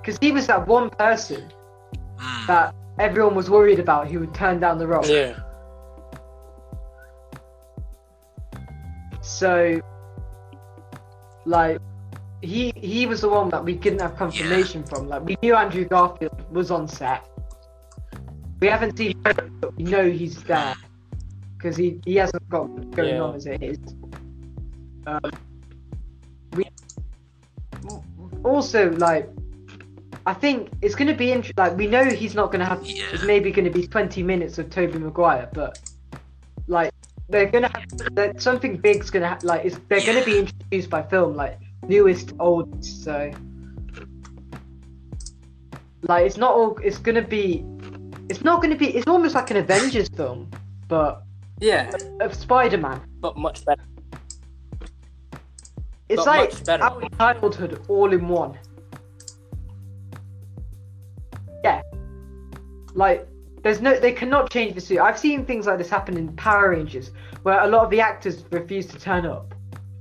because he was that one person
Mm,
that everyone was worried about who would turn down the role.
Yeah.
So, like, he he was the one that we didn't have confirmation from. Like, we knew Andrew Garfield was on set. We haven't seen, him, but we know he's there because he he hasn't got going
Yeah.
on as it is. Um, we also like. I think it's going to be interesting. Like we know he's not going to have.
Yeah.
It's maybe going to be 20 minutes of Tobey Maguire, but like they're going to have that something big's going to ha- like it's, they're going to be introduced by film, like newest, oldest. So like it's not all. It's going to be. It's not going to be. It's almost like an Avengers film, but
Yeah,
of Spider-Man.
but much better.
It's
But
like
better.
our childhood all in one. Yeah. Like there's no they cannot change the suit. I've seen things like this happen in Power Rangers where a lot of the actors refuse to turn up.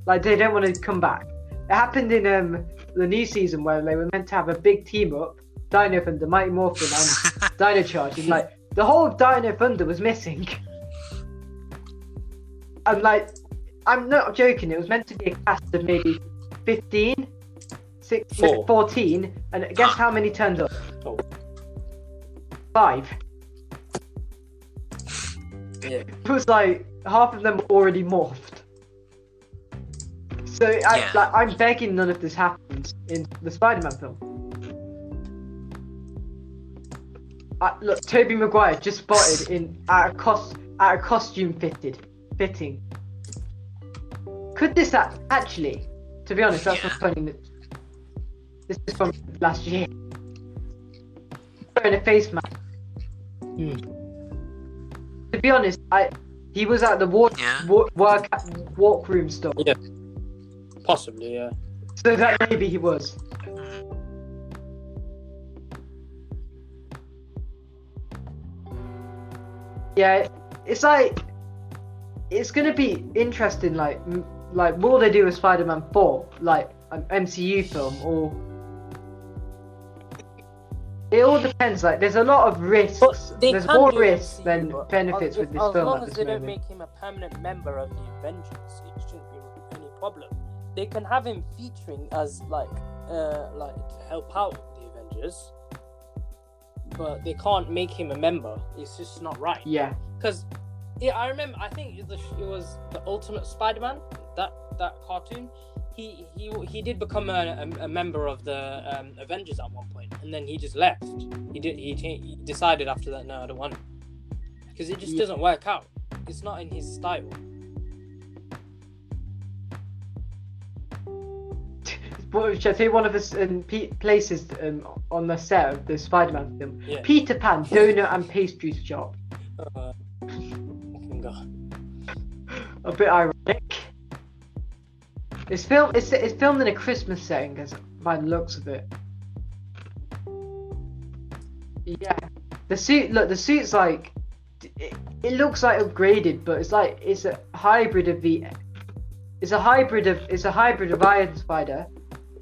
Like they don't want to come back. It happened in um the new season where they were meant to have a big team up, Dino Thunder, Mighty Morphin and Dino Charge, and like the whole of Dino Thunder was missing. And like, I'm not joking. It was meant to be a cast of maybe 15, six,
Four.
14, and guess ah. how many turned up? Oh. five.
Yeah.
It was like half of them were already morphed. So I,
Yeah.
like, I'm begging none of this happens in the Spider-Man film. Uh, look, Tobey Maguire just spotted in at a cost at a costume fitted fitting. Could this a- actually? To be honest, that's
Yeah.
not funny. This is from last year. Wearing a face mask.
Hmm.
To be honest, I he was at the walk
Yeah.
walk work walk room store,
Yeah. Possibly, yeah.
so that maybe he was. Yeah, it's like it's gonna be interesting. Like, m- like will they do a Spider-Man four, like an MCU film, or it all depends. Like, there's a lot of risks. There's more risks
MCU,
than benefits
as,
with this
as
film
long
at
as they don't make him a permanent member of the Avengers, it shouldn't be any problem. They can have him featuring as like, uh, like to help out the Avengers, but they can't make him a member. It's just not right.
Yeah,
Because yeah, I remember. I think it was, it was the Ultimate Spider-Man that that cartoon. He he he did become a, a, a member of the um, Avengers at one point, and then he just left. He did he, he decided after that, no, I don't want it because it just
Yeah.
doesn't work out. It's not in his style.
But should I say one of the um, places um, on the set of the Spider-Man film?
Yeah.
Peter Pan donut and pastry shop.
Uh.
A bit ironic. It's filmed. It's, it's filmed in a Christmas setting, as by the looks of it. Yeah, the suit. Look, the suit's like. It, it looks like upgraded, but it's like it's a hybrid of the. It's a hybrid of. It's a hybrid of Iron Spider,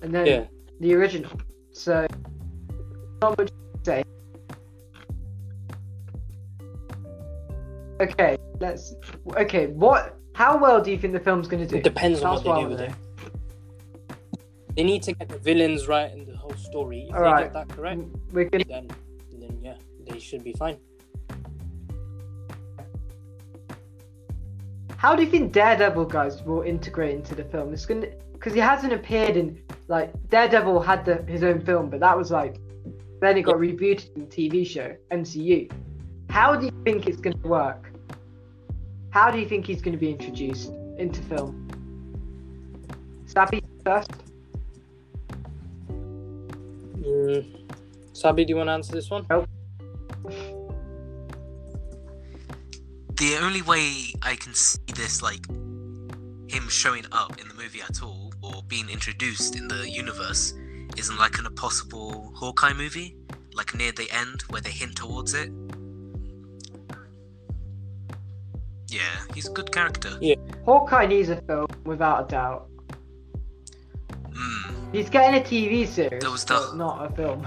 and then
Yeah.
the original. So, not much to say. Okay, let's. Okay, what? How well do you think the film's going to do?
It depends on
That's
what they do with it. They need to get the villains right and the whole story. If
Alright.
they get that correct.
Mm, We're gonna.
then then yeah, they should be fine.
How do you think Daredevil guys will integrate into the film? It's gonna because he hasn't appeared in like Daredevil had the, his own film, but that was like then it got rebooted in the TV show MCU. How do you think it's gonna work? How do you think he's gonna be introduced into film? Sappy first.
Mm. Sabi, do you want to answer this one?
The only way I can see this, like, him showing up in the movie at all, being introduced in the universe, isn't like, in a possible Hawkeye movie, like near the end, where they hint towards it. Yeah, he's a good character. Yeah.
Hawkeye needs a film without a doubt.
Mm.
He's getting a TV series,
There was the-
but not a film.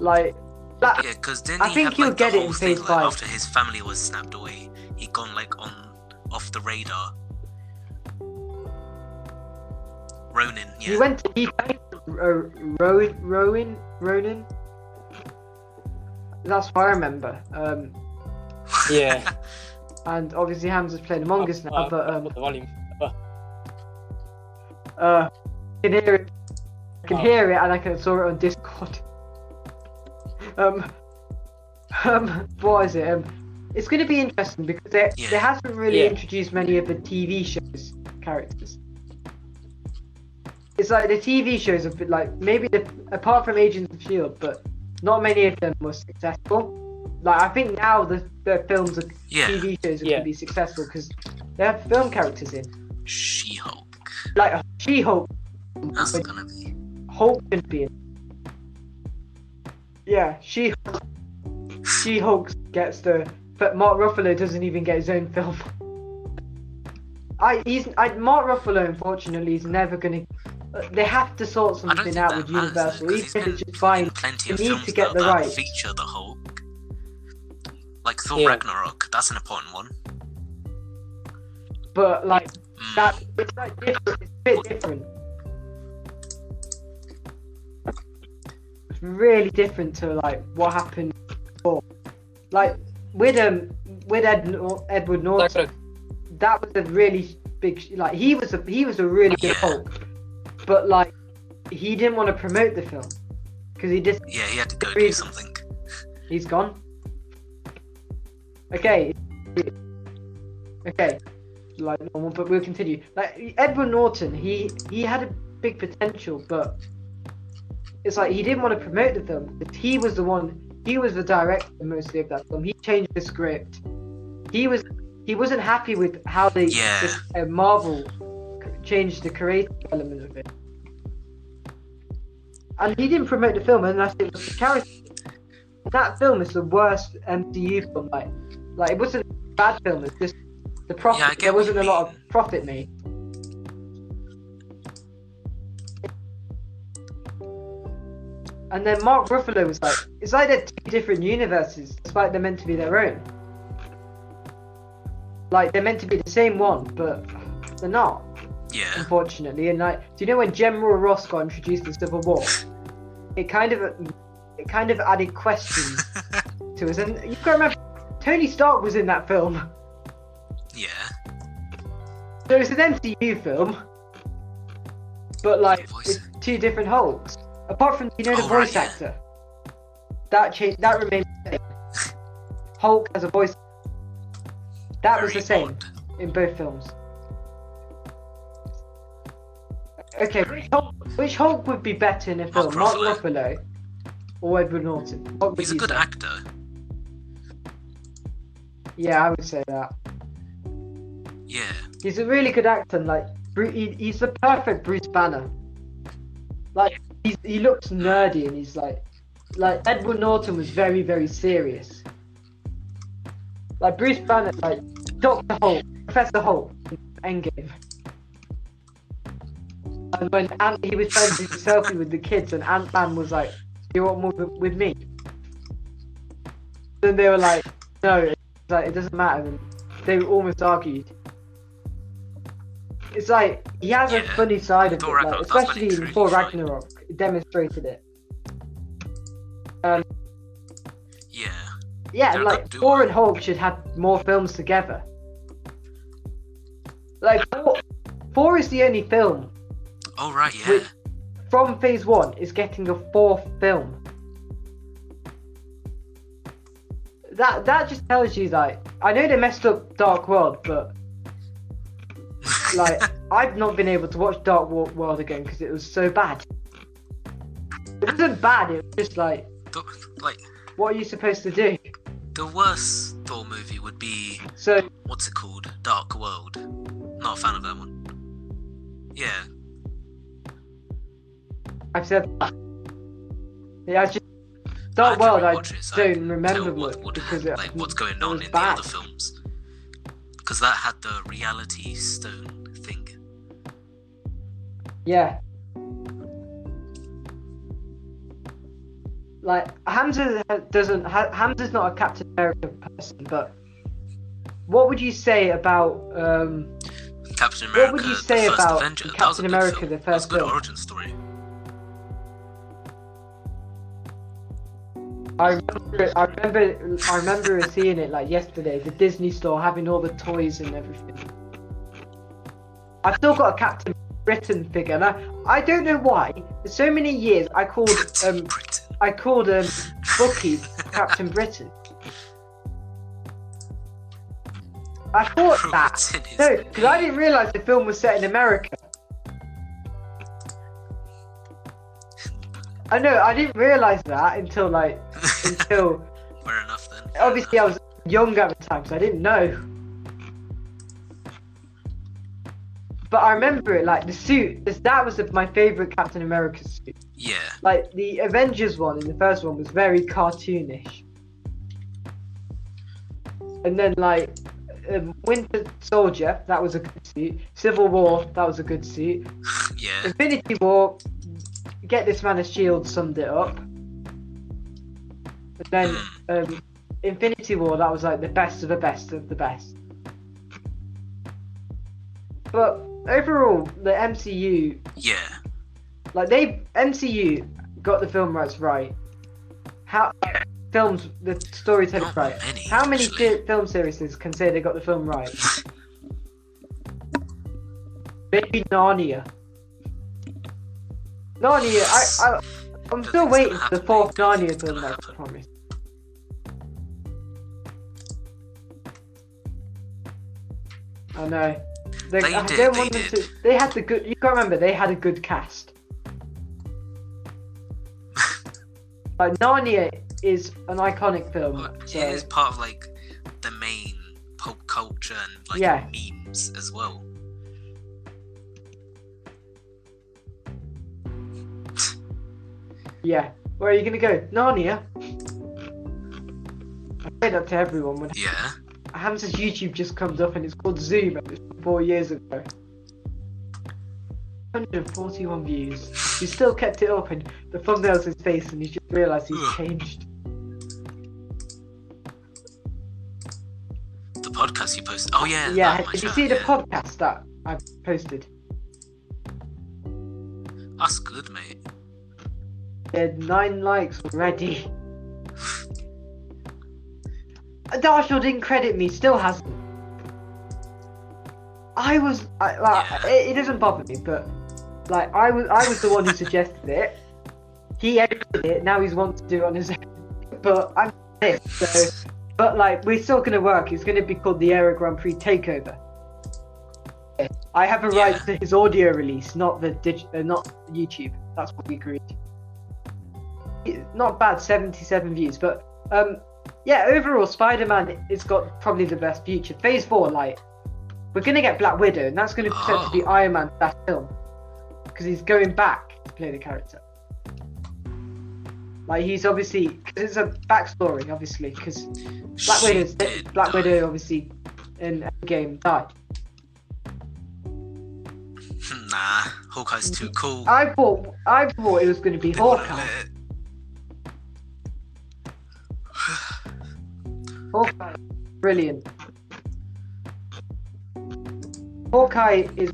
Like that.
Yeah, because then
I
he
think
had
he'll
like
get it in
thing like,
five.
after his family was snapped away, he'd gone like on off the radar. Ronin, yeah.
He went to he went to Ro- Rowan Rowan Ronan. That's what I remember. Um,
Yeah.
and obviously Hamza's playing Among Us now,
Uh,
but
uh,
um,
the volume.
uh, I can hear it. I can
Oh.
hear it, and I can saw it on Discord. um, um, what is it? Um, it's going to be interesting because they
Yeah.
they hasn't really
Yeah.
introduced many of the TV shows characters. It's like the TV shows have been like maybe the, apart from Agents of Shield, but not many of them were successful. Like I think now the, the films are
yeah,
TV shows are
Yeah.
going to be successful because they have film characters in.
She-Hulk.
Like She-Hulk,
That's
But-
gonna be.
Hulk can be in. Yeah, She She-Hulk gets the, but Mark Ruffalo doesn't even get his own film. I he's I Mark Ruffalo unfortunately is never gonna. Uh, They have to sort something out with
matters,
Universal,
though, 'cause
even
he's
if it's just fine.
in plenty
You
of
need to get the
that
rights.
feature the Hulk. Like Thor
Yeah.
Ragnarok, that's an important one.
But like
Mm.
that, it's like different. It's a bit different. was really different to like what happened before. Like with um with Ed, Edward
Like,
Norton, that was a really big like he was a he was a really good Hulk, but like he didn't want to promote the film because he just
Yeah, he had to go do something.
he's gone. Okay. Okay. Like normal, but we'll continue. Like Edward Norton, he he had a big potential, but it's like he didn't want to promote the film. But he was the one. He was the director mostly of that film. He changed the script. He was he wasn't happy with how they
Yeah.
this, uh, Marvel c- changed the creative element of it. And he didn't promote the film unless it was the character. That film is the worst MCU film. Like, like it wasn't a bad film. It's just the profit.
Yeah,
there wasn't a lot of profit made. And then Mark Ruffalo was like, it's like they're two different universes, despite they're meant to be their own. Like they're meant to be the same one, but they're not,
Yeah.
unfortunately. And like, do you know when General Ross got introduced in Civil War? It kind of, it kind of added questions to us. And you've got to remember, Tony Stark was in that film,
yeah.
so it's an MCU film, but like it's two different Hulks. Apart from you know the
Oh, right,
voice
yeah.
actor, that changed. That remains the same. Hulk as a voice. That was the same
odd.
in both films. Okay, which Hulk, which Hulk would be better in a film? Mark
Ruffalo.
Ruffalo or Edward Norton? What would
He's a good
say?
actor.
Yeah, I would say that.
Yeah.
He's a really good actor. Like, he's the perfect Bruce Banner. Like, he's, he looks nerdy and he's like, like Edward Norton was very, very serious. Like Bruce Banner, like Doctor Hulk, Professor Hulk, Endgame. And when Ant, he was trying to do a selfie with the kids, and Ant Man was like, "Do you want more with, me?" Then they were like, "No, it's like it doesn't matter." And they almost argued. It's like he has a funny side of it, like, especially in Thor Ragnarok, it demonstrated it.
Um, yeah.
Yeah,
They're
like. Thor and Hulk should have more films together. Like Thor, Thor is the only film
Oh right, yeah.
Wait. from Phase One is getting a fourth film. That that just tells you like I know they messed up Dark World, but like I've not been able to watch Dark World again because it was so bad. It wasn't bad. It was just like,
The- like
what are you supposed to do?
the worst Thor movie would be
So
what's it called? Dark World. Not a fan of that one. Yeah.
I've said that. Just Dark
I
World. I
it, so
don't remember
what, what
because it,
like what's going on in
bad.
the other films. Because that had the reality stone thing.
Yeah. Like Hamza doesn't. Ha- Hamza's not a Captain America person, but what would you say about? um
Captain America?
What would you say
first
about
Avenger. that was a
Captain America,
film.
the
was a
first
good
film?
origin story.
I remember. I remember. I remember seeing it like yesterday. The Disney store having all the toys and everything. I've still got a Captain Britain figure, and I, I don't know why. For so many years, I called um I called um Bucky Captain Britain. I thought that. No, because I didn't realise the film was set in America. I know, I didn't realise that until like until
Fair enough then.
obviously I was young at the time, so I didn't know. But I remember it like the suit. That was my favorite Captain America suit.
Yeah.
Like the Avengers one in the first one was very cartoonish. And then like um, Winter Soldier, that was a good suit. Civil War, that was a good suit.
Yeah.
Infinity War, get this man a shield summed it up. But then um, Infinity War, that was like the best of the best of the best. But overall, the MCU,
Yeah.
like they MCU got the film rights right, how films the storytelling right?
many,
How many film series can say they got the film right? Maybe Narnia. Narnia. I, I I'm still waiting for the fourth
mate. Don't think
Narnia film.
happen.
promised. I know. They,
They
I
did,
don't
they
them
did.
to. They had the good. You can't remember. They had a good cast. like Narnia is an iconic film.
Well,
So
it is part of like the main pop culture and like
Yeah.
memes as well.
Yeah. Where are you gonna go? Narnia. I say that to everyone when
Yeah.
Hamza's YouTube just comes up and it's called Zoom. and It was four years ago. 141 views. He still kept it up, and the thumbnail's his face, and he just realised he's changed.
The podcast you posted. Oh yeah.
Yeah, did you see the podcast that I posted? Had nine likes already. Darshall didn't credit me, still hasn't. I was, I, like, it, it doesn't bother me, but like I was, I was the one who suggested it. He edited it. Now he's wanting to do it on his own. But I'm pissed. So, but like we're still gonna work. It's gonna be called the Aero Grand Prix Takeover. I have a right
Yeah.
to his audio release, not the dig- uh, not YouTube. That's what we agreed. Not bad, 77 views, but um, yeah. Overall, Spider-Man it's got probably the best future. Phase four, like we're gonna get Black Widow, and that's gonna potentially be
Oh.
Iron Man's last film because he's going back to play the character. Like he's obviously because it's a backstory, obviously, because Black
She
Widow's Black
die.
Widow obviously in game died.
Nah, Hawkeye's too cool.
I thought I thought it was going to be Hawkeye. Hawkeye, brilliant. Hawkeye is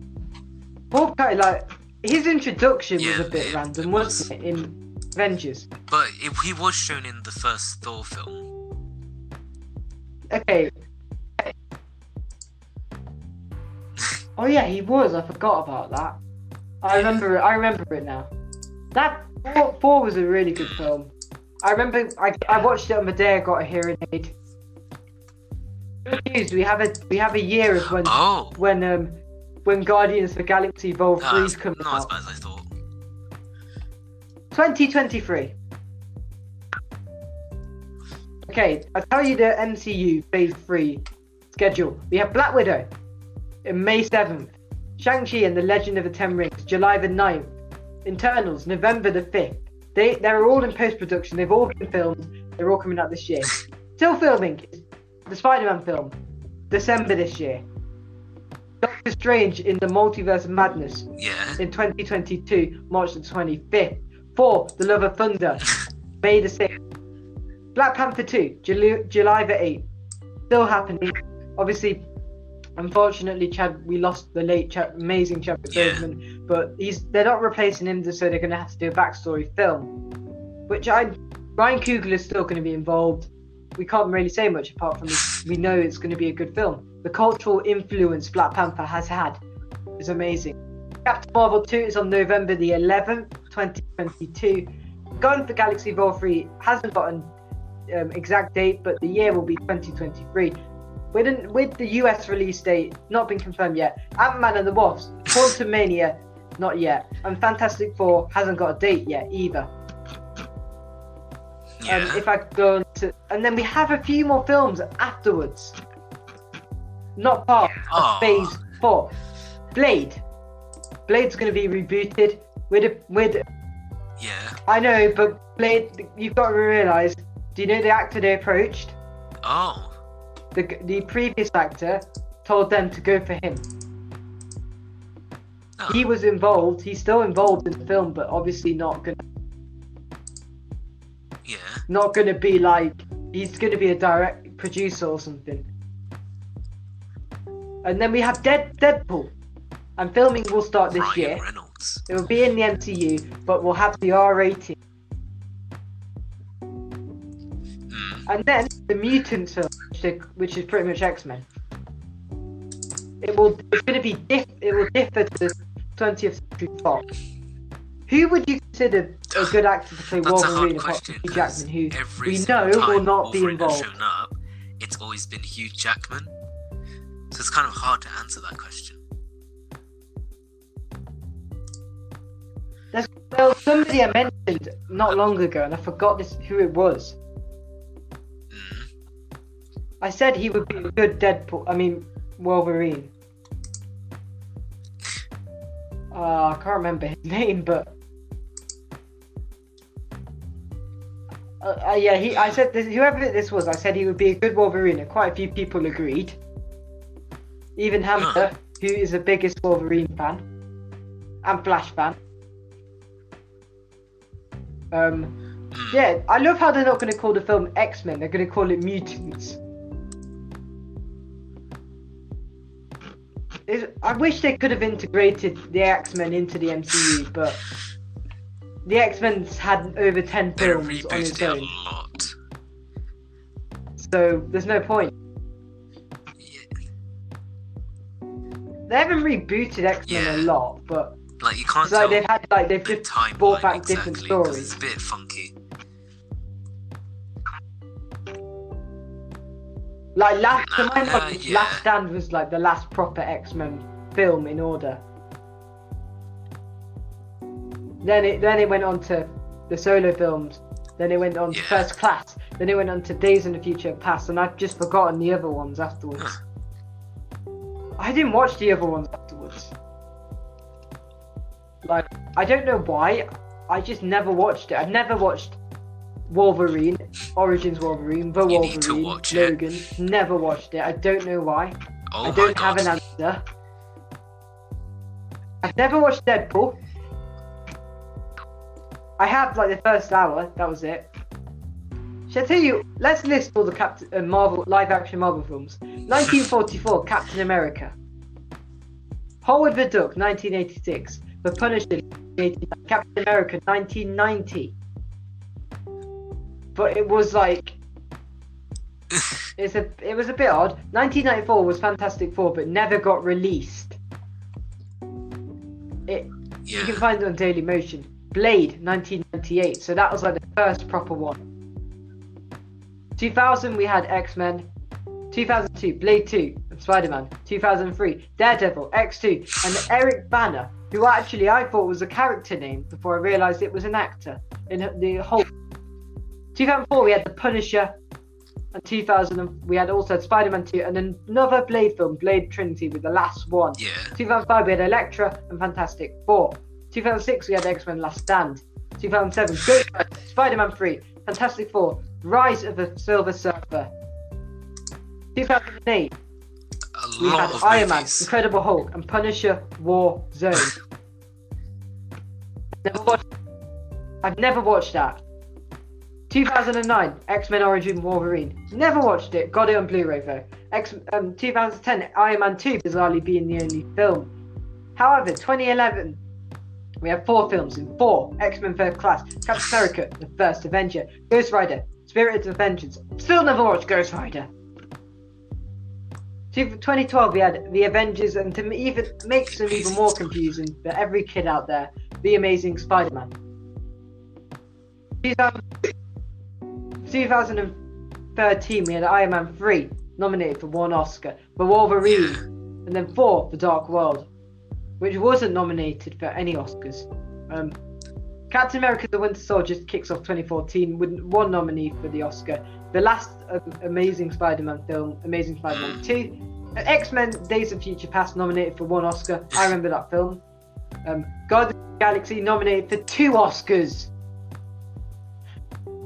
Hawkeye. Like his introduction
Yeah,
was a bit
it-
random,
it
wasn't it? In Avengers.
But if he was shown in the first Thor film.
Okay. Oh yeah, he was. I forgot about that. I remember it. I remember it now. That Thor, Thor was a really good film. I remember. I, I watched it on the day I got a hearing aid. Good news. We have a we have a year of when
Oh,
when um when Guardians of the Galaxy Vol
nah,
3
it's
is coming
not as
out.
bad as I thought.
2023. Okay, I'll tell you the MCU Phase 3 schedule. We have Black Widow in May 7th, Shang-Chi and the Legend of the Ten Rings, July the 9th, Eternals, November the 5th. They, they're all in post-production, they've all been filmed, they're all coming out this year. Still filming the Spider-Man film, December this year. Doctor Strange in the Multiverse of Madness,
Yeah.
in 2022, March the 25th. Thor The Love of Thunder, May the 6th. Black Panther 2, July, July the 8th. Still happening. Obviously, unfortunately, Chad, we lost the late, Chad, amazing Chadwick
Yeah.
Boseman, but he's they're not replacing him, so they're going to have to do a backstory film. Which I, Ryan Coogler is still going to be involved. We can't really say much apart from. We know it's going to be a good film. The cultural influence Black Panther has had is amazing. Captain Marvel 2 is on November the 11th, 2022. Guardians for Galaxy Vol 3 hasn't got an um, exact date, but the year will be 2023. With, with the US release date not been confirmed yet, Ant Man and the Wasp, Quantumania, not yet, and Fantastic Four hasn't got a date yet either.
Yeah.
Um, if I go on to, and then we have a few more films afterwards. Not part of Phase ah. Four. Blade. Blade's going to be rebooted with a with.
yeah.
I know, but Blade. You've got to realize. Do you know the actor they approached?
Oh.
The the previous actor told them to go for him.
oh.
He was involved. He's still involved in the film, but obviously not gonna
yeah.
Not going to be like he's going to be a direct producer or something. And then we have Dead Deadpool, and filming will start this
Ryan
year.
Reynolds.
It will be in the MCU, but we'll have the R rating. Mm. And then the mutant film, which is pretty much X Men. It will. It's going to be diff. It will differ to the 20th Century Fox. Who would you consider a good actor to play
That's a hard
Wolverine apart from Hugh Jackman, who we know will not be
Wolverine has
involved?
shown up, it's always been Hugh Jackman. So it's kind of hard to answer that question.
Well, somebody I mentioned not long ago, and I forgot this who it was.
Mm.
I said he would be a good Deadpool. I mean, Wolverine. Uh, I can't remember his name, but uh, uh, yeah, he. I said this, whoever this was, I said he would be a good Wolverine, and quite a few people agreed. Even Hamza, who is the biggest Wolverine fan and Flash fan. Um, yeah, I love how they're not going to call the film X Men. They're going to call it Mutants. Is- I wish they could have integrated the X Men into the MCU, but the X Men's had over ten
They
films on
rebooted
its
it a lot.
so there's no point.
Yeah,
They haven't rebooted X Men
Yeah.
a lot, but
like you can't
like they've had like they've
the
just
timeline
brought back
exactly
different stories.
It's a bit funky.
Like last, to my
Uh, yeah.
Last Stand was like the last proper X Men film in order. Then it then it went on to the solo films. Then it went on to First Class. Then it went on to Days in the Future Past, and I've just forgotten the other ones afterwards. I didn't watch the other ones afterwards. Like I don't know why. I just never watched it. I've never watched Wolverine, Origins Wolverine, The
You
Wolverine,
need to watch it.
Logan. Never watched it. I don't know why.
Oh
I don't have an answer. I've never watched Deadpool. I have like the first hour. That was it. Shall I tell you? Let's list all the Captain uh, Marvel live-action Marvel films. 1944, Captain America. Howard the Duck, 1986. The Punisher, Captain America, 1990. But it was like it's a it was a bit odd. 1994 was Fantastic Four, but never got released. It you can find it on Daily Motion. Blade 1998, so that was like the first proper one. 2000 we had X Men. 2002 Blade 2 and Spider Man. 2003 Daredevil X2 and Eric Bana, who actually I thought was a character name before I realised it was an actor in the whole. 2004 we had The Punisher. And 2000 we had also Spider Man 2 and another Blade film, Blade Trinity, with the last one.
Yeah.
2005 we had Elektra and Fantastic Four. 2006 we had X Men Last Stand. 2007 Ghost Spider Man 3, Fantastic Four, Rise of the Silver Surfer. 2008
A
we had Iron Man. Incredible Hulk, and Punisher War Zone. never watched, I've never watched that. 2009 X Men Origin Wolverine. Never watched it. Got it on Blu-ray though. X um 2010 Iron Man 2 bizarrely being the only film. However, 2011 we have four films in four X Men First Class, Captain America, The First Avenger, Ghost Rider, Spirit of the Vengeance. Still never watched Ghost Rider. See, 2012 we had The Avengers, and to even make them even more confusing for every kid out there, The Amazing Spider-Man. 2013 we had Iron Man 3, nominated for one Oscar, for Wolverine, and then Thor for Dark World, which wasn't nominated for any Oscars. Um, Captain America: The Winter Soldier just kicks off 2014 with one nominee for the Oscar. The last um, Amazing Spider-Man film, Amazing Spider-Man 2. Uh, X-Men: Days of Future Past nominated for one Oscar. I remember that film. Um, Guardians of the Galaxy nominated for two Oscars.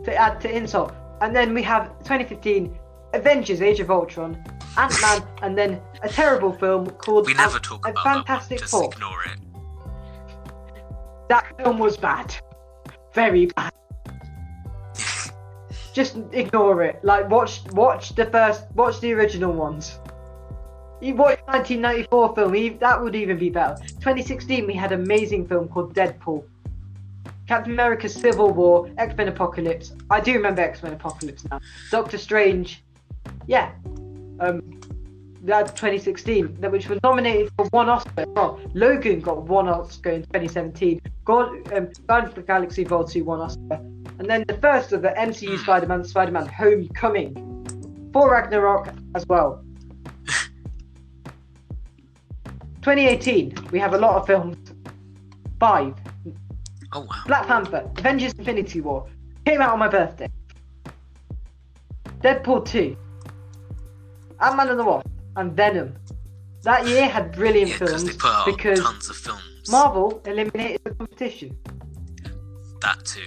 To add to insult, and then we have 2015 Avengers: Age of Ultron, Ant-Man, and then a terrible film called
We never
Ant-
talk
a
about that one.
Fantastic
Just ignore it.
That film was bad. Very bad. Just ignore it. Like watch watch the first watch the original ones. You watch 1994 film, that would even be better. 2016 we had an amazing film called Deadpool. Captain America: Civil War, X Men Apocalypse. I do remember X Men Apocalypse now. Doctor Strange, yeah, um, that's 2016, that which was nominated for one Oscar. Well, Logan got one Oscar in 2017. God, um, Guardians of the Galaxy Vol 2 one Oscar, and then the first of the MCU Spider-Man, Spider-Man: Homecoming, Thor Ragnarok as well. 2018, we have a lot of films. Five.
Oh wow.
Black Panther, Avengers Infinity War, came out on my birthday. Deadpool 2, Ant-Man and the Wasp, and Venom. That year had brilliant
Yeah,
films
they put out
because
tons of films.
Marvel eliminated the competition
that too.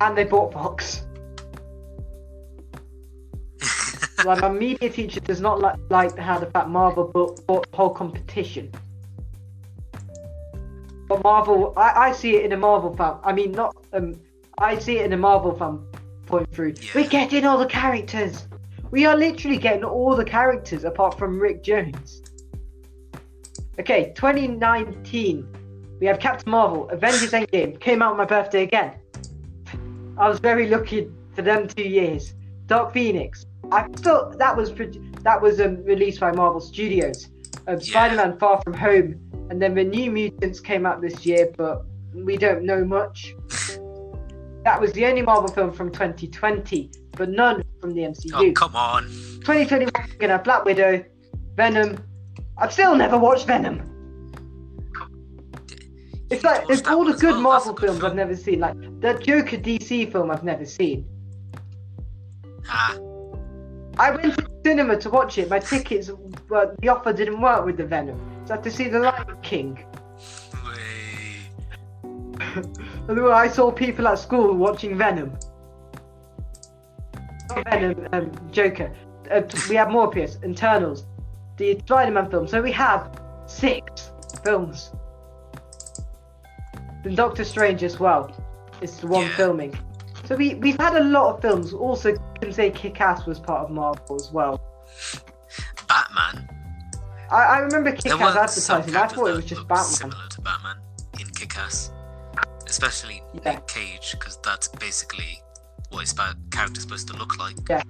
and they bought Fox. like my media teacher does not like, like how the fact Marvel bought, bought the whole competition. But Marvel, I, I see it in a Marvel fan. I mean, not um, I see it in a Marvel fan point through.
Yeah.
We're getting all the characters. We are literally getting all the characters apart from Rick Jones. Okay, 2019. We have Captain Marvel, Avengers Endgame came out on my birthday again. I was very lucky for them two years. Dark Phoenix. I still that was that was um, released by Marvel Studios. Um, Spider-Man: Far From Home, and then the New Mutants came out this year, but we don't know much. That was the only Marvel film from 2020, but none from the MCU.
Oh come on.
2021, we're gonna have Black Widow, Venom. I've still never watched Venom. It's like there's all the good
well,
Marvel
good
films I've never seen. Like the Joker DC film I've never seen.
Ah,
I went to the cinema to watch it. My tickets, well, the offer didn't work with the Venom, so I had to see the Lion King. I saw people at school watching Venom. Not Venom, um, Joker. Uh, we have Morbius, Eternals, the Spider-Man film. So we have six films. Then Doctor Strange as well. It's the one
Yeah.
filming. So we we've had a lot of films. Also, you can say Kick-Ass was part of Marvel as well.
Batman.
I, I remember Kick-Ass advertising. I thought it was just Batman.
similar to Batman in Kick-Ass, especially
Yeah.
Nick Cage, because that's basically what his character's supposed to look like.
Yeah.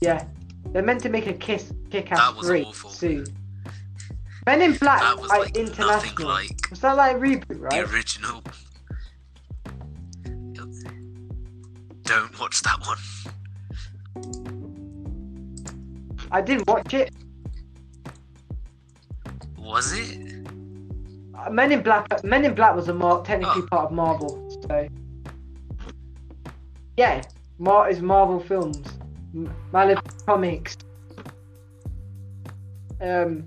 Yeah, they're meant to make a Kiss
That was
three
awful.
soon. Men in Black
That was like
international.
like
Was that like a reboot, right?
the original. Don't watch that one.
I didn't watch it.
Was it?
Uh, Men in Black. Men in Black was a Mar- technically
Oh.
part of Marvel, so yeah, Mar is Marvel films, Malibu Comics. Um,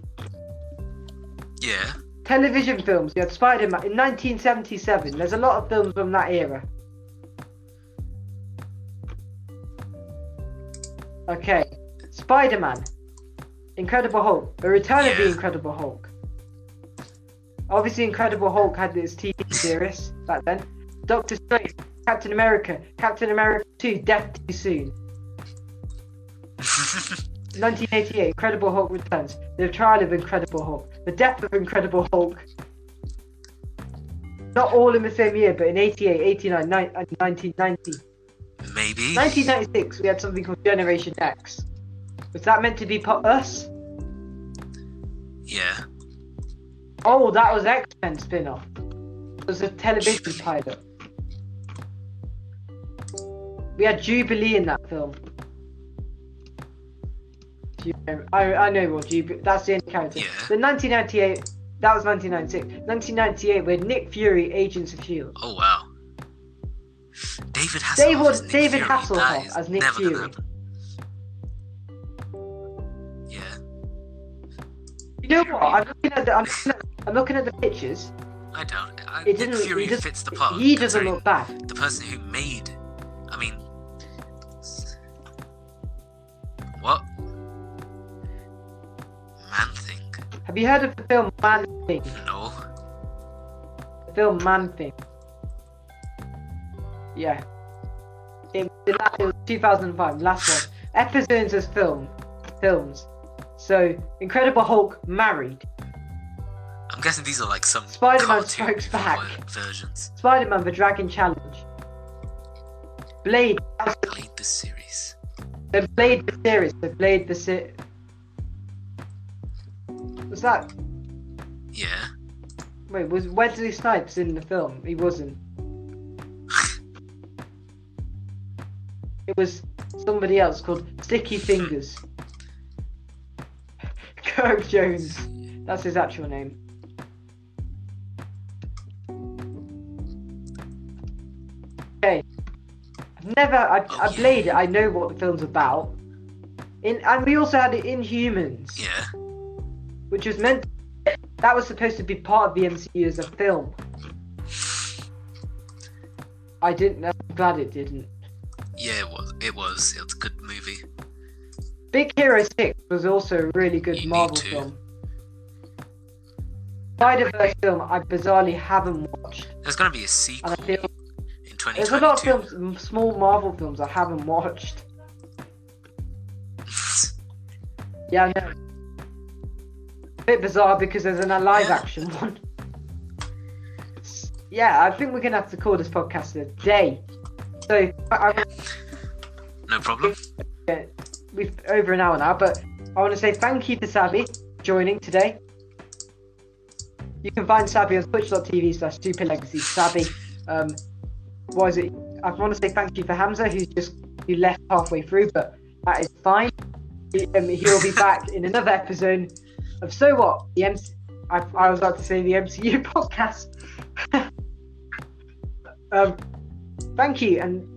Yeah.
television films. You had Spider Man in 1977. There's a lot of films from that era. Okay, Spider Man, Incredible Hulk, The Return of the Incredible Hulk. Obviously, Incredible Hulk had its TV series back then. Doctor Strange, Captain America, Captain America 2, Death Too Soon. 1988, Incredible Hulk returns. The trial of Incredible Hulk. The death of Incredible Hulk. Not all in the same year, but in 88, 89, ni- and 1990.
Maybe.
1996, we had something called Generation X. Was that meant to be part us?
Yeah.
Oh, that was X Men spin off. It was a television pilot. We had Jubilee in that film. Do you remember? I, I know what Jubilee. That's the only character.
Yeah.
The 1998. That was 1996. 1998 with Nick Fury, Agents of Shield.
Oh wow. David Hasselhoff.
David-
as Nick
David
Fury.
Hasselhoff as Nick Fury. Know what? I'm looking at the. I'm looking at, I'm looking at the pictures.
I don't. I,
It
Nick
didn't.
Fury
doesn't,
fits the part.
He doesn't look bad.
The person who made. I mean. What? Man Thing?
Have you heard of the film Man Thing?
No.
The film Man Thing. Yeah. It, the it was 2005, last one. Episodes as film. films. So Incredible Hulk married,
I'm guessing these are like some
Spider-Man
cartoon
Strikes Back.
versions.
Spider-Man: The Dragon Challenge, Blade.
Played this series.
The Blade the series. The Blade the se- Was that
Yeah.
wait? Was Wesley Snipes in the film? He wasn't. It was somebody else called Sticky hmm. Fingaz. Kirk Jones. That's his actual name. Okay. I've never. I,
Oh,
I
yeah.
played it. I know what the film's about. In and we also had it Inhumans,
Yeah.
which was meant. That was supposed to be part of the MCU as a film. I didn't. I'm glad it didn't.
Yeah, it was. It was. It was good.
Big Hero 6 was also a really good
You
Marvel
to.
film. Spider Verse film I bizarrely haven't watched.
There's gonna be a sequel
And I feel
in 2022.
there's a lot of films, small Marvel films I haven't watched. Yeah, I know. A bit bizarre because there's an, a live action one. Yeah, I think we're gonna have to call this podcast a day. So I, I,
no problem.
We've over an hour now, but I want to say thank you to Sabi for joining today. You can find Sabi on twitch.tv slash super legacy. Um, what is it? I want to say thank you for Hamza, who's just who left halfway through, but that is fine. He, um, he'll be back in another episode of So What? The MC- I, I was about to say the MCU podcast. um, thank you, and